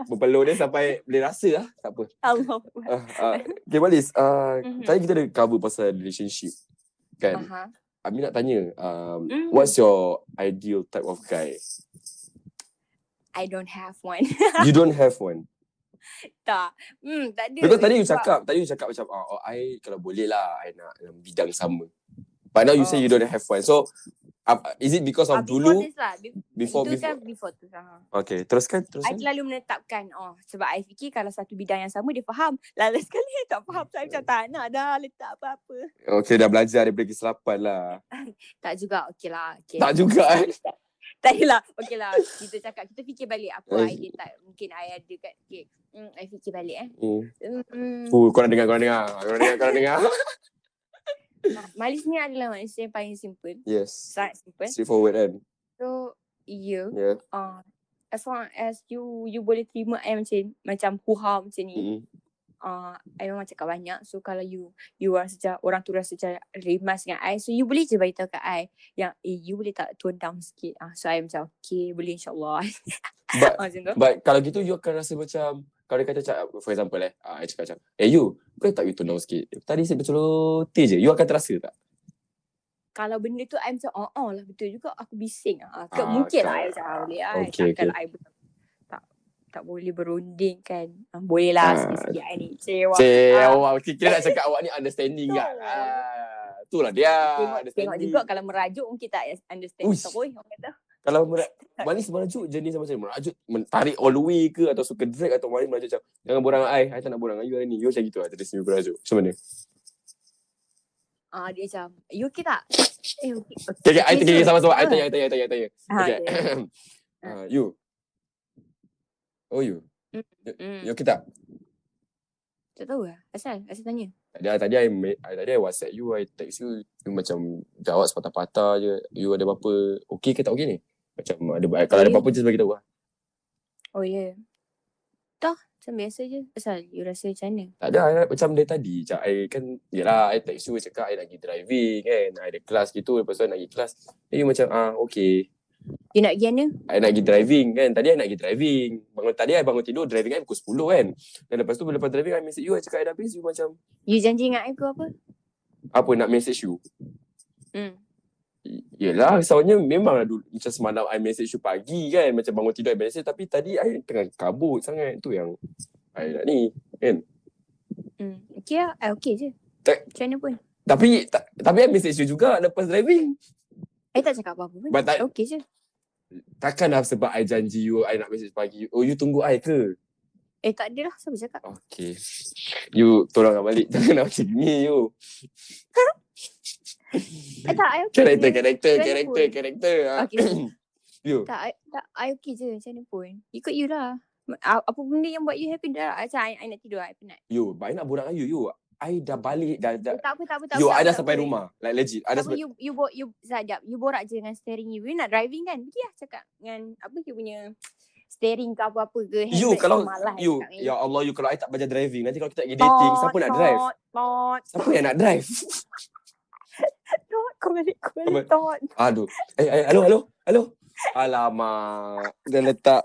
berpeluh dia sampai boleh rasa lah. Tak apa. Allah. Uh, uh, okay Malis. Uh, Mhm. Tadi kita ada cover pasal relationship. Kan? Aha. Ami nak tanya. Um, Mm. What's your ideal type of guy? I don't have one. (laughs) You don't have one. tak. Hmm, tak ada. Because tadi you cakap, tadi you cakap macam, oh, oh I kalau boleh lah, I nak dalam bidang sama. But now you say Oh. you don't have one. So, uh, is it because of before dulu? this lah. Be- Before, itu before. kan before tu. Ha. Okay, teruskan, I teruskan. selalu menetapkan oh sebab I fikir kalau satu bidang yang sama dia faham. Lalu sekali (laughs) tak faham saya macam tak nak dah letak apa-apa. Okay, dah belajar daripada kesilapan lah. (laughs) Tak juga okey lah. Okay. Tak juga eh. Tak adalah. Okey lah. Kita cakap, kita fikir balik apa Eh. idea tak. Mungkin I ada kat, okay. Hmm, I fikir balik eh. Hmm. Hmm, Uh, korang dengar, korang dengar. Korang dengar, korang dengar. Malis ni adalah manusia yang paling simple. yes. Sangat simple. Straightforward kan. So, you, Yeah. uh, as long as you you boleh terima I macam macam huha macam ni. Mm-mm. Uh, I memang cakap banyak. So kalau you you rasa macam orang tu rasa macam rimas dengan I. So you boleh je beritahu kat I yang eh you boleh tak tone down sikit. Ah, so I macam okay boleh insyaAllah. (laughs) But, but kalau gitu you akan rasa macam kalau dia kata macam for example eh, uh, I cakap macam, eh you, kau tak you tone down sikit. Tadi saya berceloteh je. You akan terasa tak? Kalau benda tu I macam oh, oh lah betul juga aku bising. Ah, ke, Ah, mungkin lah I macam ah, boleh I. Okay, okay. I tak tak boleh berunding kan. Ah, boleh lah Ah. sikit-sikit I ni. Cewa. Cik, Ah. kira nak cakap awak ni understanding kan? Ah, itulah dia. Tengok, tengok juga kalau merajuk mungkin tak understand Uish. terus orang kata. Kalau mer- Manis merajuk jenis macam mana? Merajuk tarik all the way ke atau suka drag atau Manis merajuk macam jangan borang dengan I, tak nak borang dengan you hari ni. You macam gitu lah jenis you merajuk. Macam mana? Ah dia macam, you okay tak? Eh okay. Okay, okay, okay, okay, sama-sama. Tanya, tanya, tanya, tanya. Ah, Okay. okay. (coughs) Ah, you. Oh, you. Hmm. You okay tak? Tak tahu lah. Asal? Asal tanya? Tadi, tadi I, tadi I WhatsApp you, I text you, you macam jawab sepatah-patah je. You ada apa-apa, okay ke tak okay ni? Macam ada, kalau ada apa-apa just bagi tahu lah. Oh ya. Yeah. Dah, macam biasa je. Asal you rasa macam mana? Tak ada, I, macam dari tadi. Macam I kan, yelah, I text you cakap I nak pergi driving kan. I ada kelas gitu, lepas tu I nak pergi kelas. Then you macam, ah, okay. You nak pergi mana? I nak pergi driving kan. Tadi I nak pergi driving. Bangun tadi I bangun tidur, driving I pukul 10 kan. Dan lepas tu, lepas driving, I message you, I cakap I dah habis. You macam, You janji dengan I ke apa? apa nak message you? Hmm. Yelah, soalnya memang lah dulu, macam semalam I message you pagi kan. Macam bangun tidur I message. Tapi tadi I tengah kabut sangat. Tu yang I nak ni. Hmm. Okay lah. I okay je. Macam mana pun. Tapi ta, tapi I message you juga lepas driving. I tak cakap apa-apa pun. Tak- okay je. Takkan lah sebab I janji you, I nak message pagi. Oh, you tunggu I ke? Eh tak ada lah. Siapa cakap? Okay. You tolong balik. (laughs) Jangan nak macam ni you. Eh tak, I okay Karakter, karakter, karakter, pun. karakter. ah. Okay. (coughs) you. Tak, I, tak, I okay je macam mana pun. Ikut you lah. Apa benda yang buat you happy dah. Macam I, I nak tidur, I penat. You, but I nak borak dengan you. You, I dah balik. Dah, dah. Eh, tak apa, tak apa, tak You, apa. I dah sampai apa. rumah. Like legit. I dah Tak apa, sampai. you, you, bo, you, sekejap. You borak je dengan steering you. You nak driving kan? Pergi lah cakap dengan, apa you punya steering ke apa-apa ke. You, kalau, malas you, dengan ya Allah, you kalau I tak belajar driving, nanti kalau kita pergi dating, Tot, siapa nak drive? Tot, Siapa yang nak drive? (laughs) tot. Kau balik, kau balik, tot. Aduh. Eh, eh, halo, halo, halo. Alamak. Dia letak.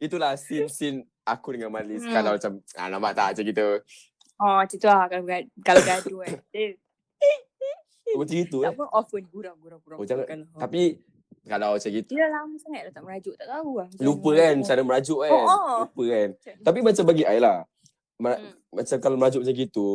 Itulah scene-scene aku dengan Malis. Hmm. Kalau macam, ah, nampak tak macam gitu. Oh, macam tu lah kalau, kalau gaduh kan. Eh, Macam gitu tak eh. off pun. Gurau, gurau, gurau. Oh, jangan- Kan. Tapi, kalau macam gitu, Dia lama sangat dah tak merajuk. Tak tahu lah. Lupa kan cara merajuk kan. Oh, oh. Lupa kan. Macam- Tapi macam bagi I lah. Ma- Hmm. Macam kalau merajuk macam gitu,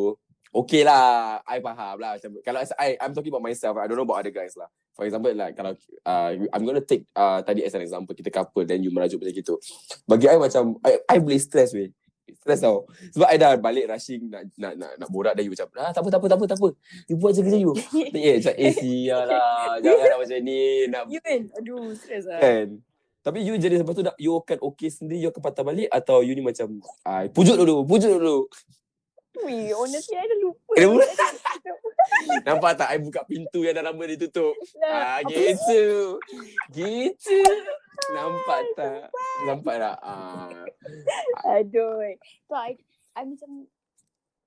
okay lah. I faham lah. Macam, kalau I, I'm talking about myself. I don't know about other guys lah. For example, like kalau uh, I'm gonna take uh, tadi as an example, kita couple then you merajuk macam gitu. Bagi I macam, I, I boleh stress weh. Stress tau. Sebab I dah balik rushing nak nak nak, nak borak dan you macam, ah, tak apa, tak apa, tak apa, tak apa. You buat je kerja you. (laughs) eh, macam, eh, sial lah. (laughs) Janganlah macam ni. Nak You kan? Aduh, stress lah. kan. Tapi you jadi lepas tu dah, you akan okay sendiri, you akan patah balik atau you ni macam, ah, pujuk dulu, pujuk dulu. Wih, honestly, I dah lupa. Dah Nampak tak I buka pintu yang dah lama ditutup? Ah, Apa gitu. Gitu. Nampak tak? Nampak tak? Ah. Aduh. So, I, I macam,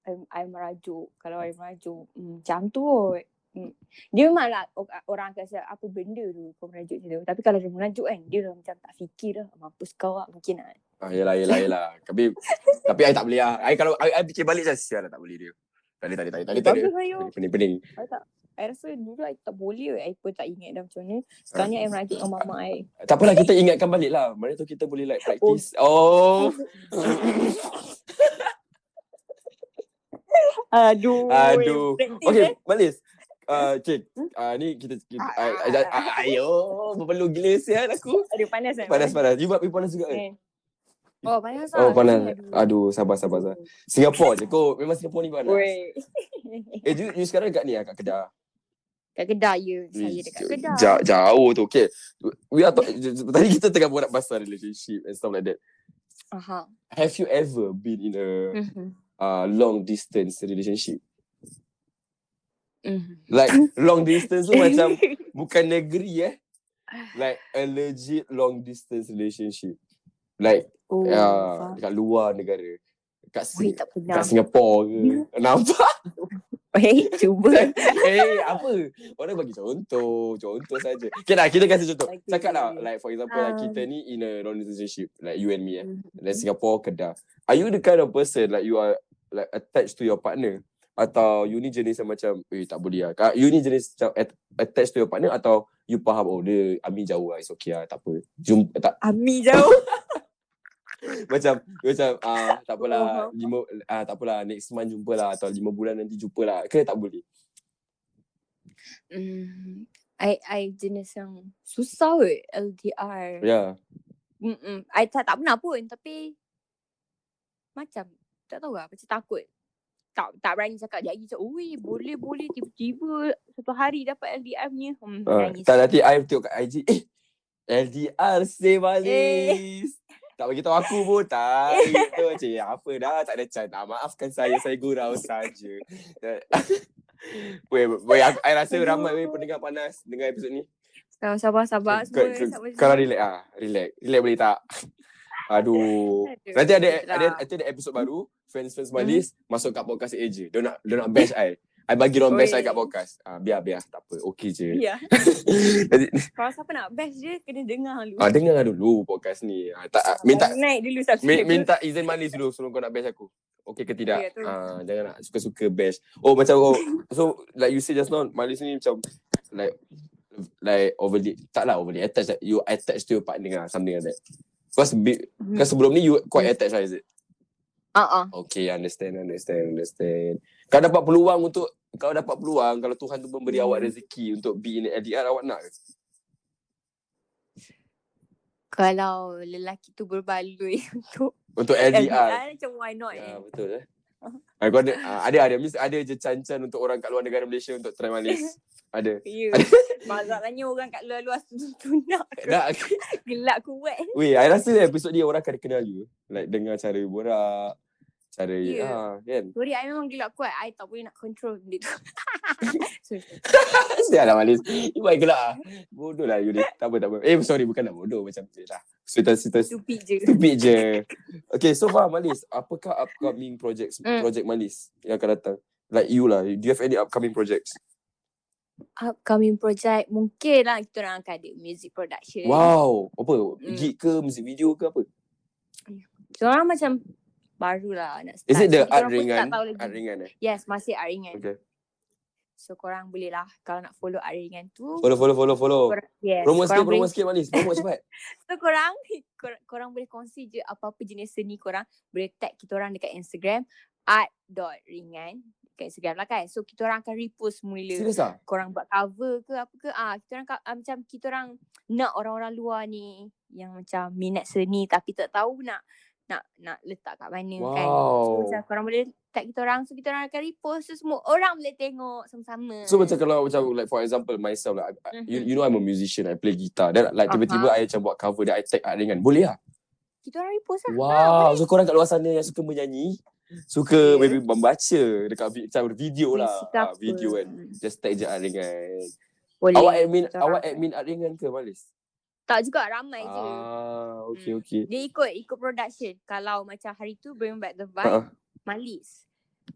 I, I merajuk. Kalau I merajuk, hmm, macam tu kot. Hmm. Dia memanglah orang akan rasa apa benda tu kau merajuk macam tu. Tapi kalau dia merajuk kan, dia dah macam tak fikir dah. Mampus kau lah mungkin lah. ah yelah, yelah, yelah. (laughs) Tapi, tapi I tak boleh lah. I kalau I, I fikir balik macam, sial lah tak boleh dia. Tak boleh, tak boleh, tak boleh. Tak. Pening, pening. I tak, I rasa dulu I tak boleh. I pun tak ingat dah macam mana. Sekarang ni I merajuk dengan mama I. Tak apalah, kita ingatkan balik lah. Mana tu kita boleh like practice. Oh. (laughs) Aduh. Aduh. Practice, Okay, eh. Malis. Uh, cik, uh, ni kita, kita uh, uh, ayo, berpeluh gila sial aku. Aduh, panas kan? Panas, panas. You buat panas juga kan? Eh. Oh, panas Oh, lah. panas. Aduh. Aduh, sabar, sabar, sabar. Singapore je kau. Memang Singapore ni panas. (laughs) Eh, you, you sekarang kat ni lah, kat Kedah. Kat Kedah ya. Saya dekat Kedah. ja- Jauh tu. Okay. We are talk- tadi kita tengah borak pasal relationship and stuff like that. Aha. Have you ever been in a uh, long distance relationship? Mhm. Like, long distance tu macam (laughs) bukan negeri eh. Like, a legit long distance relationship. Like, Oh, ya, faham. dekat luar negara. kat, Weh, Sing- tak pernah. kat Singapore ke? (laughs) Nampak? Weh, (laughs) cuba. eh, apa? Orang bagi contoh. Contoh saja. Okay lah, kita kasih contoh. Okay. Cakap lah, like for example, like, Um. kita ni in a long relationship. Like you and me eh. Mhm. Like Singapore, Kedah. Are you the kind of person like you are like attached to your partner? Atau you ni jenis yang macam, eh tak boleh lah. Ka- You ni jenis macam at- attached to your partner atau you faham, oh dia Ami jauh lah, it's okay lah, tak apa. Jumpa, tak, Ami jauh. (laughs) macam, macam, ah tak apalah, Oh. lima, ah tak apalah, next month jumpa lah atau lima bulan nanti jumpa lah. Ke tak boleh? Hmm. I, I jenis yang susah weh LDR. Ya. Yeah. Mm-mm. I tak, tak pernah pun tapi macam tak tahu lah macam takut. Tak tak berani cakap dia lagi macam oi boleh boleh tiba-tiba satu hari dapat LDR punya. Hmm, Uh, nangis. tak nanti I tengok kat IG, eh LDR save Eh. Malis. Tak bagi tahu aku pun tak. Itu macam ya, apa dah tak ada chance. Ah, maafkan saya, saya gurau saja. (laughs) Weh, weh, aku, I rasa ramai weh pendengar panas dengar episod ni. Sabar sabar sabar Kau- semua. kau- sabar, sabar. relax ah, relax. Relax boleh tak? Aduh. Aduh, Nanti ada ada nanti ada episod baru, fans fans Hmm. Malis masuk kat podcast AJ. Dia nak dia nak bash I. I bagi orang bash I kat podcast. Ah, biar biar tak apa. Okey je. Ya. (laughs) Nanti- Kalau siapa nak best je kena dengar dulu. Ah, dengar dulu podcast ni. Ah, tak, ah, minta naik dulu subscribe. minta izin manis dulu sebelum kau nak bash aku. Okey ke tidak? Ya, tu. ah, jangan nak suka-suka bash. Oh, macam oh, so like you say just now, malis ni macam like like overly tak lah overly attached like, you attached to your partner lah something like that. Because be, Hmm. because sebelum ni you quite attached lah is it? Ah. Okay, understand, understand, understand. Kau dapat peluang untuk kau dapat peluang kalau Tuhan tu memberi Hmm. awak rezeki untuk be in LDR awak nak ke? Kalau lelaki tu berbaloi (laughs) untuk Untuk LDR. LDR macam why not Ya, eh. betul eh. (laughs) Kau ada, ah, ada ada mesti ada je cancan untuk orang kat luar negara Malaysia untuk try malis. Ada. (laughs) Ya. (laughs) Masalahnya orang kat luar-luar tu nak Dah. gelak kuat. Weh, I rasa episod ni orang akan kenal you. Like dengar cara borak, cara Ya. ah, kan. Sorry, I memang gelak kuat. I tak boleh nak control benda tu. (laughs) Sedia (laughs) lah malis. You baik gelak ah. Bodoh lah you ni. Tak apa tak apa. Eh sorry bukan nak bodoh macam tu lah. Stupid je. Stupid je. (laughs) Okay, so far Malis, apakah upcoming projects, Mm. project Malis yang akan datang? Like you lah, do you have any upcoming projects? Upcoming project mungkin lah kita orang akan ada music production. Wow, apa? Mm. Gig ke, music video ke apa? Kita orang macam barulah nak start. Is it the So, art ringan? tak. Art ringan eh? Yes, masih art ringan. Okay. So korang boleh lah kalau nak follow art ringan tu. Follow, follow, follow, follow. Korang, yes. Promo sikit, promo sikit Malis. Promo cepat. (laughs) So korang, korang, korang boleh kongsi je apa-apa jenis seni korang. Boleh tag kita orang dekat Instagram art.ringan dekat Instagram lah kan. So kita orang akan repost mula. Serius ah? korang buat cover ke apa ke ah kita orang ah, macam kita orang nak orang-orang luar ni yang macam minat seni tapi tak tahu nak nak nak letak kat mana kan. So Wow. macam korang boleh tag kita orang so kita orang akan repost so semua orang boleh tengok sama-sama. So macam kalau macam like for example myself lah, I- I- you, Mhm. you know I'm a musician, I play guitar. Then like tiba-tiba I macam buat cover dan I tag art ringan. Boleh lah? kita orang repost lah. Wow, so korang kat luar sana yang suka menyanyi, suka Yeah. maybe membaca dekat macam video lah, ah, apa. video kan. Just tag je art ringan. Boleh. Awak admin, awak admin art ringan ke Malis? Tak juga ramai je. Ah, okay Hmm. okay. Dia ikut ikut production. Kalau macam hari tu Bring Back the Vibe, Ha. Malis.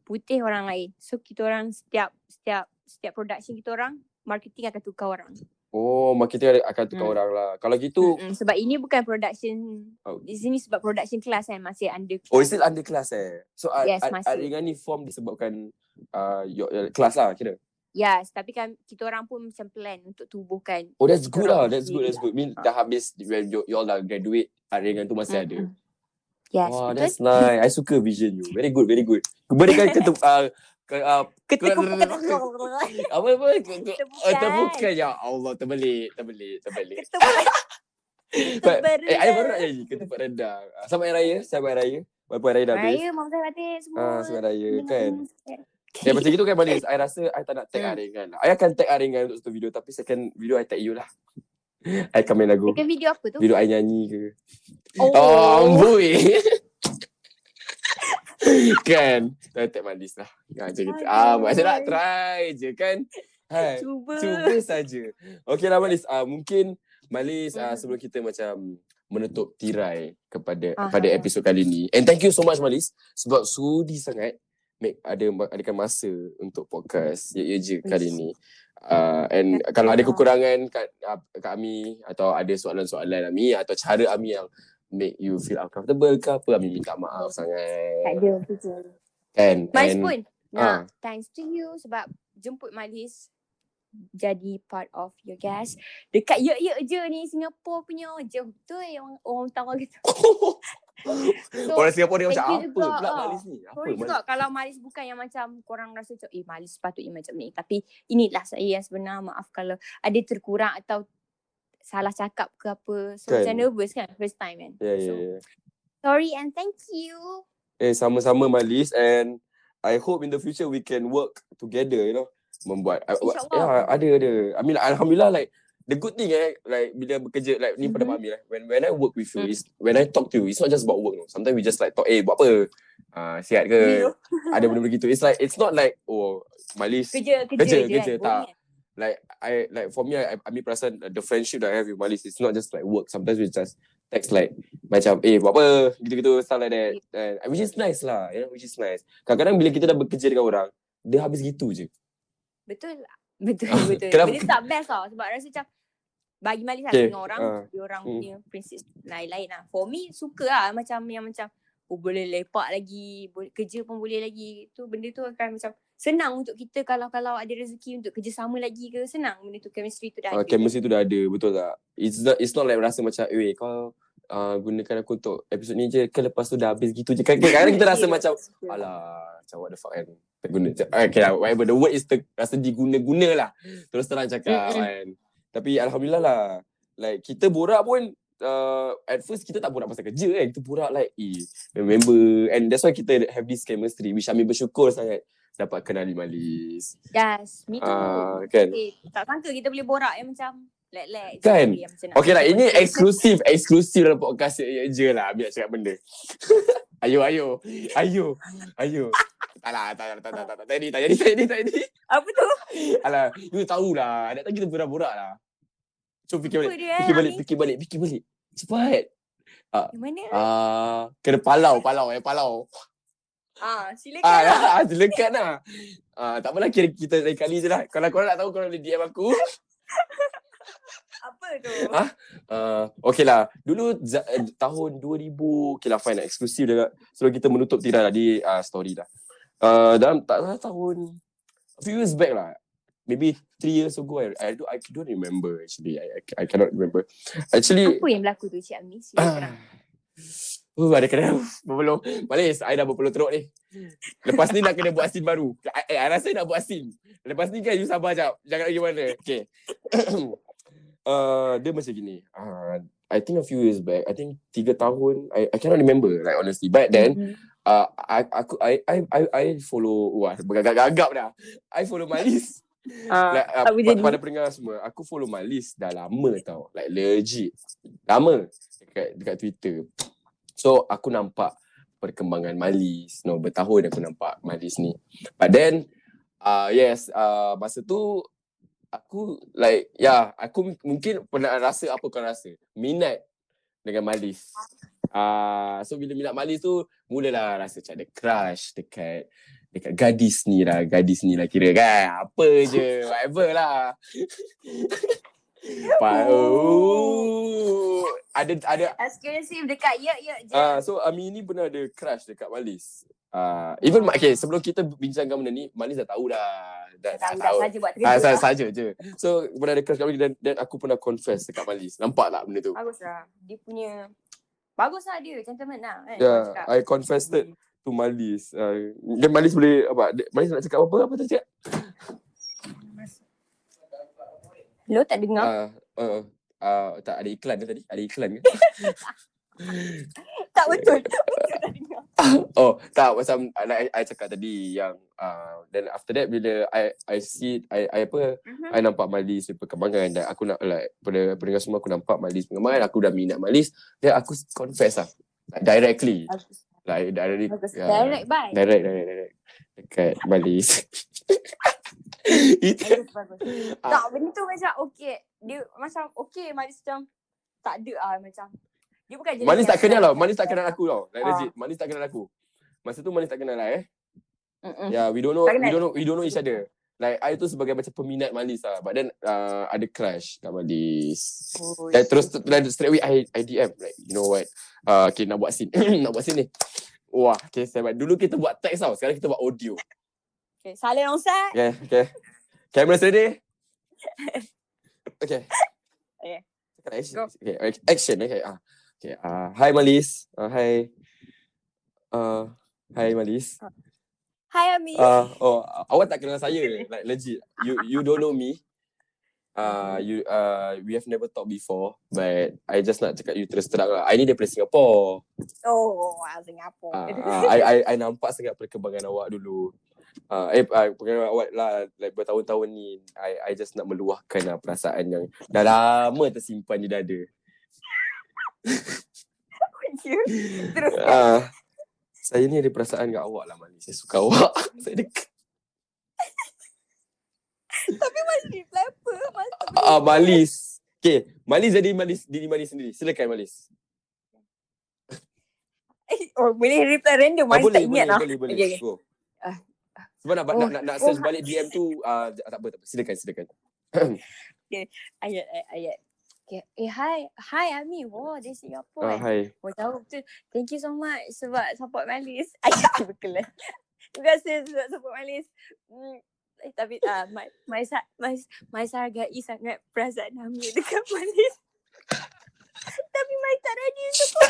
Putih orang lain. So kita orang setiap setiap setiap production kita orang marketing akan tukar orang. Oh, marketing akan tukar Hmm. orang lah. Kalau gitu, Mm-mm, sebab ini bukan production Oh. di sini sebab production kelas kan masih under oh it's still under class eh. So Yes, ringan ni form disebabkan uh, your, your kelas lah kira. Yes, tapi kan kita orang pun macam plan untuk tubuhkan. Oh that's good lah, that's good, that's good. Mean Ah. dah habis when you, you all dah graduate, art ringan tu masih ada. Mm-mm. Yes, Wah, betul. that's nice. I suka vision you. Very good, very good. Berikan ketep, uh, ke, uh, Ketuk apa apa ke- ke- uh, tepukan ya Allah terbelit terbelit terbelit Ketuk eh I baru nak nyanyi ketupat rendang Ah, selamat hari raya selamat hari raya walaupun hari raya dah habis Raya, Mak Zai Batik semua. ah selamat hari raya Dengan- kan Ya macam gitu kan Manis I rasa I tak nak tag Hmm. Aringan lah I akan tag Aringan untuk satu video Tapi second video I tag you lah (laughs) I akan main lagu Second video apa tu? Video I nyanyi ke Oh. Oh amboi (laughs) Kan Dah tag Manis lah ah, Macam gitu Ah Aduh. macam nak try je kan Hai Cuba. Cuba saja. Okey lah Malis. Uh, mungkin Malis uh, Hmm. sebelum kita macam menutup tirai kepada Aha. pada episod kali ni. And thank you so much Malis sebab sudi sangat make ada adakan masa untuk podcast ya, ya je kali ni. Uh, and Ya, kalau ada kekurangan kat, uh, kat Ami atau ada soalan-soalan Ami atau cara Ami yang make you feel uncomfortable ke apa Ami minta maaf Tak sangat. ada betul. Kan? Malis And pun. ah. Nah, thanks to you sebab jemput Malis jadi part of your guest. Dekat ye-ye je ni Singapura punya jauh betul orang orang utara gitu. (laughs) So, orang Singapura dia macam you apa juga, pula ah. Malis ni? Apa Sorry Malis? juga kalau Malis bukan yang macam korang rasa macam eh Malis sepatutnya macam ni. Tapi inilah saya yang sebenar. Maaf kalau ada terkurang atau salah cakap ke apa. So Kan. macam nervous kan first time kan. Ya, ya, So ya. sorry and thank you. Eh, sama-sama Malis and I hope in the future we can work together, you know. Membuat uh, InsyaAllah. ya ada ada. I mean alhamdulillah like the good thing eh like bila bekerja like ni pada mami eh when when I work with you Mm. is when I talk to you it's not just about work no. Sometimes we just like talk eh buat apa? Ah sihat ke? (laughs) Ada benda-benda gitu. It's like it's not like oh Malis Kerja, kerja, Kerja, kerja, kan. tak. Kan? like I like for me I I mean perasan uh, the friendship that I have with Malis it's not just like work. Sometimes we just text like macam eh buat apa gitu-gitu stuff like that. And, which is nice lah, you know, which is nice. Kadang-kadang bila kita dah bekerja dengan orang, dia habis gitu je. Betul lah. Betul, (laughs) betul. kenapa- Benda tu tak best tau. Sebab rasa macam bagi Malis lah Okay, dengan orang, dia orang hmm. punya prinsip lain-lain lah. For me, suka lah macam yang macam oh, boleh lepak lagi, boleh, kerja pun boleh lagi. Tu benda tu akan macam senang untuk kita kalau kalau ada rezeki untuk kerja sama lagi ke senang benda tu chemistry tu dah Uh, ada. chemistry tu dah ada, betul tak? It's not it's not like rasa macam eh kau uh, gunakan aku untuk episod ni je ke lepas tu dah habis gitu je. Kadang-kadang kita rasa (laughs) macam alah macam what the fuck kan. Tak guna. Okay lah, whatever. The word is ter, rasa diguna-guna lah. Terus terang cakap kan. Tapi Alhamdulillah lah. Like kita borak pun uh, at first kita tak borak pasal kerja kan. Kita borak like eh member and that's why kita have this chemistry which Amin bersyukur sangat dapat kenali Malis. Yes, me too. Ah, kan? Eh, tak sangka kita boleh borak yang macam lek-lek. Kan? Okay lah, (laughs) ini eksklusif, eksklusif dalam podcast je, je lah. Biar cakap benda. (laughs) ayo, ayo, ayo, ayo. tak lah, tak, tak, tak, tak, tak, tak, jadi, tak jadi, tak jadi, tak jadi. Apa tu? Alah, you tahulah. Nak tahu kita borak-borak lah. Cuba fikir balik, dia eh? fikir balik, fikir balik, fikir balik. Cepat. Yang mana? Ah, kena palau, palau, eh, palau. Ah, silakan Ah, lah. ah, (laughs) silakan lah. Ah, tak apalah, kira kita lain kali je lah. Kalau korang nak tahu, korang boleh DM aku. (laughs) Apa tu? Ah, Uh, okay lah. Dulu za- uh, tahun 2000, okay lah fine lah. Eksklusif juga. Sebelum kita menutup tirai lah di uh, story dah. Uh, dalam tak salah tahun, a few years back lah. Maybe three years ago, I, I, don't, I don't remember actually. I, I, I cannot remember. Actually, Apa yang berlaku tu Cik Ami? Silakan. ah, Uh, ada kena berpeluh. Malis, I dah berpeluh teruk ni. Lepas ni nak kena buat scene baru. I, I, I rasa nak buat scene. Lepas ni kan you sabar jap. Jangan lagi mana. Okay. (clears throat) uh, dia macam gini. Uh, I think a few years back, I think tiga tahun, I, I cannot remember like honestly. But then, Mhm. uh, I, aku, I, I, I, I follow, wah, bergagap-gagap dah. I follow Malis. Ah, like, uh, apa pa- jadi? pada pendengar semua, aku follow Malis dah lama tau. Like legit. Lama. Dekat, dekat Twitter. So, aku nampak perkembangan Malis. No, bertahun aku nampak Malis ni. But then, uh, yes, uh, masa tu, aku like, ya, yeah, aku mungkin pernah rasa apa kau rasa. Minat dengan Malis. Uh, so, bila minat Malis tu, mulalah rasa macam ada crush dekat dekat gadis ni lah, gadis ni lah kira kan. Apa je, (laughs) whatever lah. (laughs) Pa- oh. Ada ada Eksklusif dekat ya ya je. Ah, so Ami ni pernah ada crush dekat Malis. Ah, even okay, sebelum kita bincangkan benda ni, Malis dah tahu dah. Dah, tak dah tahu dah saja buat Ah, saja, lah. saja je. So, pernah ada crush kat dan, dan aku pernah confess dekat Malis. Nampak tak benda tu? Bagus lah. Dia punya Bagus lah dia, gentleman lah kan. Ya, orang cakap. I confessed it to Malis. Uh, dan Malis boleh, apa, Malis nak cakap apa? Apa tu cakap? Lo tak dengar? Ah, uh, uh, tak ada iklan ke tadi? Ada iklan ke? (laughs) tak betul. Tak betul tak dengar. (laughs) Oh, tak macam uh, like I, I cakap tadi yang uh, then after that bila I I see I, I apa Mhm. I nampak Malis perkembangan dan aku nak like pada pendengar semua aku nampak Malis perkembangan aku dah minat Malis then aku confess lah like, directly like directly yeah, Direct bye. direct direct direct dekat Malis (laughs) itu Bagus, bagus. Ah. Tak, benda tu macam okay. Dia macam okay, Maris macam tak ada ah macam. Dia bukan jenis Manis tak kenal tau. Manis tak kenal aku tau. Like Ah. legit. Manis tak kenal aku. Masa tu Manis tak kenal lah eh. Mm-mm. Yeah, we don't know we don't know we don't know each other. Like I tu sebagai macam peminat Malis lah. But then uh, ada crush kat Malis. Oh, Dan terus dan straight away I, I DM like you know what. Uh, okay nak buat scene. (clears throat) nak buat scene ni. Wah, okay, saya dulu kita buat text tau. Sekarang kita buat audio. Okay, salah dong Ustaz. Okay, okay. Camera ready? (laughs) Okay. Okay. Cakap action. Go. Okay, ac- action. Okay. Ah. Okay. Uh, hi Malis. Uh, hi. Uh, hi Malis. Hai Ami. Uh, oh, awak tak kenal saya. (laughs) Like legit. You you don't know me. Uh, you uh, we have never talked before, but I just nak cakap you terus terang lah. I ni daripada Singapore. oh, ah, Singapura. Uh, uh, (laughs) I, I I nampak sangat perkembangan awak dulu. Uh, eh, uh, perkembangan awak lah like bertahun-tahun ni. I I just nak meluahkan lah perasaan yang dah lama tersimpan di dada. You. Terus. Uh, saya ni ada perasaan kat awak lah Mali. Saya suka awak. (laughs) saya dekat. Tapi masih reply apa? Ah, uh, Malis. Okay, Malis jadi Malis diri Malis sendiri. Silakan Malis. Oh, boleh reply random. Ah, Masih boleh, tak boleh, ingat lah. boleh, boleh. Okay, okay. Go. Ah, Sebab nak, Oh, nak, nak, nak search oh. balik DM tu, uh, (laughs) tak apa, tak apa. Silakan, silakan. Ayat, ayat, ayat. Okay. Eh, hi. Hi, Ami. Wow, dari Singapore. Ah, eh. hai. Oh, tahu betul. Thank you so much sebab support Malis. (laughs) Ayat betul. Terima kasih sebab support Malis. Hmm. Eh, tapi ah, uh, my, my, my, my hargai sangat perasaan Ami (laughs) dekat Malis. tapi my tak ready untuk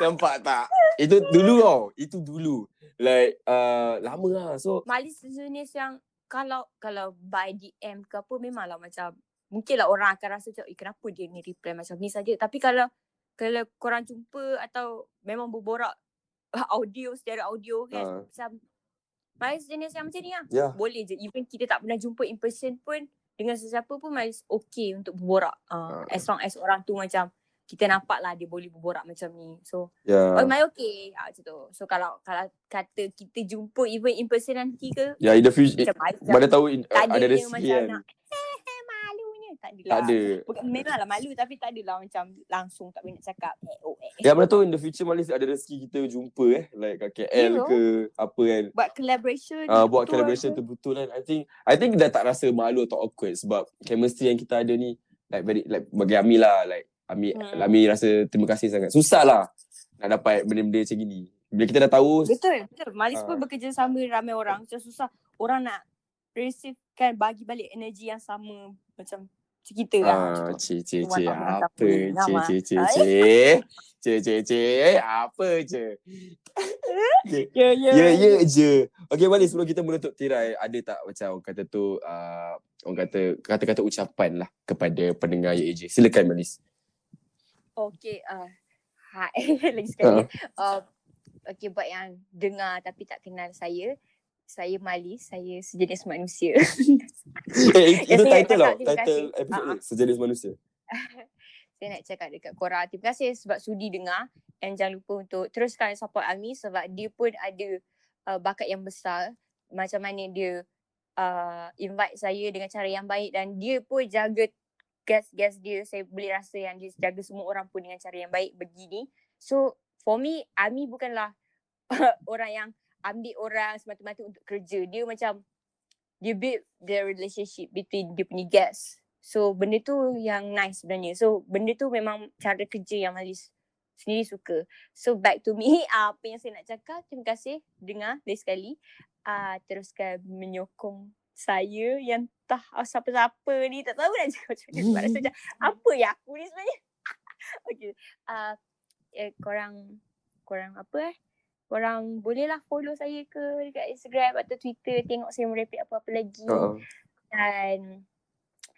Nampak tak? Itu dulu tau. Itu dulu. Like, uh, lama lah. So, Malis sejenis yang kalau kalau by DM ke apa memanglah macam mungkinlah orang akan rasa macam eh kenapa dia ni reply macam ni saja tapi kalau kalau korang jumpa atau memang berborak (laughs) audio secara audio kan Ah. macam Malis jenis yang macam ni lah ya. boleh je even kita tak pernah jumpa in person pun dengan sesiapa pun Malis okay untuk berborak uh, Ah. as long as orang tu macam kita nampak lah dia boleh berborak macam ni so Ya. oh my okay ah, macam tu so kalau kalau kata kita jumpa even in person nanti ke Ya, in the future. macam Mana tahu in, tak ada ada rezeki kan. nak eh malunya tak adalah. Tak ada. Bukan memanglah malu tapi tak adalah macam langsung tak boleh nak cakap eh oh eh. Ya, mana tahu in the future Malis ada rezeki kita jumpa eh. Like kat KL Ya. ke apa kan. Buat collaboration. Uh, buat collaboration tu betul kan. I think I think dah tak rasa malu atau awkward sebab chemistry yang kita ada ni like very like bagi Ami lah like Ami Hmm. Ami rasa terima kasih sangat. Susah lah nak dapat benda-benda macam gini. Bila kita dah tahu Betul, betul. Malis pun Ah. bekerjasama ramai orang. Macam susah orang nak receive kan bagi balik energi yang sama macam kita lah. Ah, cik, cik, cik, apa? Cik, cik, cik, cik. Cik, cik, cik, apa je? (laughs) Ya, ya. Ya, ya je. Okay, Wali, sebelum kita menutup tirai, ada tak macam orang kata tu, uh, orang kata, kata-kata ucapan lah kepada pendengar YAJ. Silakan, Malis. Okay, uh, hai. (laughs) Lagi sekali. Uh, okay, buat yang dengar tapi tak kenal saya. Saya Malis, saya sejenis manusia. (laughs) Eh, itu title tau. terima Title episode Ah, ni, Sejenis Manusia. (laughs) saya nak cakap dekat korang. Terima kasih sebab sudi dengar. And jangan lupa untuk teruskan support Ami sebab dia pun ada uh, bakat yang besar. Macam mana dia uh, invite saya dengan cara yang baik dan dia pun jaga guest-guest dia. Saya boleh rasa yang dia jaga semua orang pun dengan cara yang baik begini. So for me, Ami bukanlah (laughs) orang yang ambil orang semata-mata untuk kerja. Dia macam dia build the relationship between dia punya guests. So benda tu yang nice sebenarnya. So benda tu memang cara kerja yang Malis sendiri suka. So back to me, (laughs) apa yang saya nak cakap. Terima kasih dengar dari sekali. Uh, teruskan menyokong saya yang tak ah, siapa-siapa ni. Tak tahu nak (laughs) cakap macam mana. Sebab rasa macam apa ya aku ni sebenarnya. (laughs) okay. Uh, eh, korang, korang apa eh? Korang bolehlah follow saya ke dekat Instagram atau Twitter. Tengok saya merepek apa-apa lagi Uh-uh. dan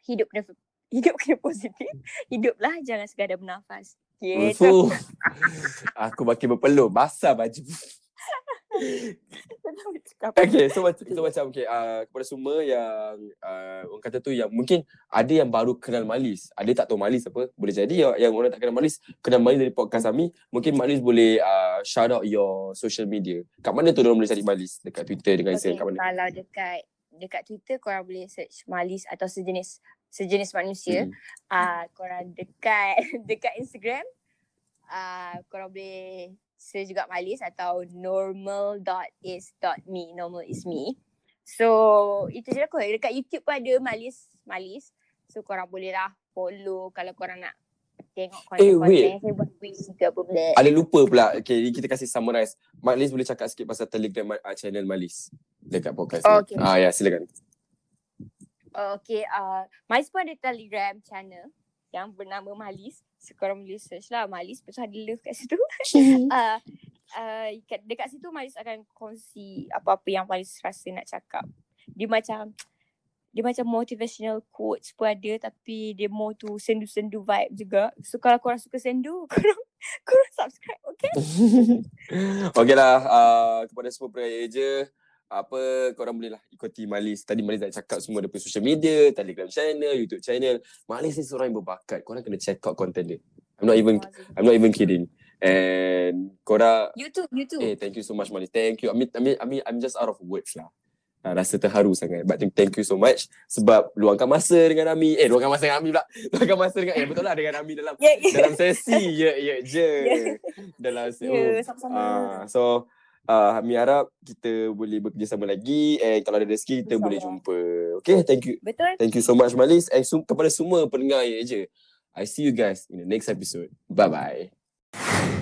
hidup kena hidup kena positif. Hiduplah jangan sekadar bernafas. Gitu. Fuh. (laughs) Aku makin berpeluh. Basah baju. Okay, so, so macam okay, uh, kepada semua yang uh, orang kata tu yang mungkin ada yang baru kenal Malis, ada tak tahu Malis apa, boleh jadi yang, yang orang tak kenal Malis, kenal Malis dari podcast kami, mungkin Malis boleh uh, shout out your social media. Kat mana tu orang boleh cari Malis? Dekat Twitter dengan Okay, Instagram kat mana? kalau dekat dekat Twitter korang boleh search Malis atau sejenis sejenis manusia. Hmm. Ah, korang dekat (laughs) dekat Instagram. Ah, korang boleh search juga Malis atau normal.is.me. Normal is me. So, itu je lah kot. Dekat YouTube pun ada Malis. Malis. So, korang boleh lah follow kalau korang nak tengok Eh, konten-konten wait. yang saya buat quiz ke apa benda. Ada lupa pula. Okay, kita kasih summarize. Malis boleh cakap sikit pasal Telegram channel Malis dekat podcast Oh, ni. okay. Ah, ya, silakan. Okay, uh, Malis pun ada Telegram channel yang bernama Malis. So, korang boleh search lah Malis. Lepas tu ada love kat situ. uh, (laughs) (laughs) uh, kat, dekat situ Malis akan kongsi apa-apa yang Malis rasa nak cakap. Dia macam dia macam motivational quotes pun ada tapi dia more tu sendu-sendu vibe juga. So kalau korang suka sendu, (laughs) korang korang subscribe, okay? Okey lah, uh, kepada semua peraya je, apa korang boleh lah ikuti Malis. Tadi Malis dah cakap semua punya social media, Telegram channel, YouTube channel. Malis ni seorang yang berbakat. Korang kena check out content dia. I'm not even I'm not even kidding. And korang YouTube, YouTube. eh thank you so much Malis. Thank you. I mean I mean I mean I'm just out of words lah. Uh, rasa terharu sangat. But thank you so much sebab luangkan masa dengan Ami. Eh, luangkan masa dengan Ami pula. (laughs) Luangkan masa dengan eh betul lah dengan Ami dalam Ya, ya. dalam sesi ya ya je. (laughs) Ya. Dalam se- Ya, oh. sama-sama. Ah, so uh, kami harap kita boleh bekerjasama lagi and kalau ada rezeki kita InsyaAllah. boleh jumpa. Okay, thank you. Betul? Thank you so much Malis and sum- kepada semua pendengar ya je. I see you guys in the next episode. Bye bye.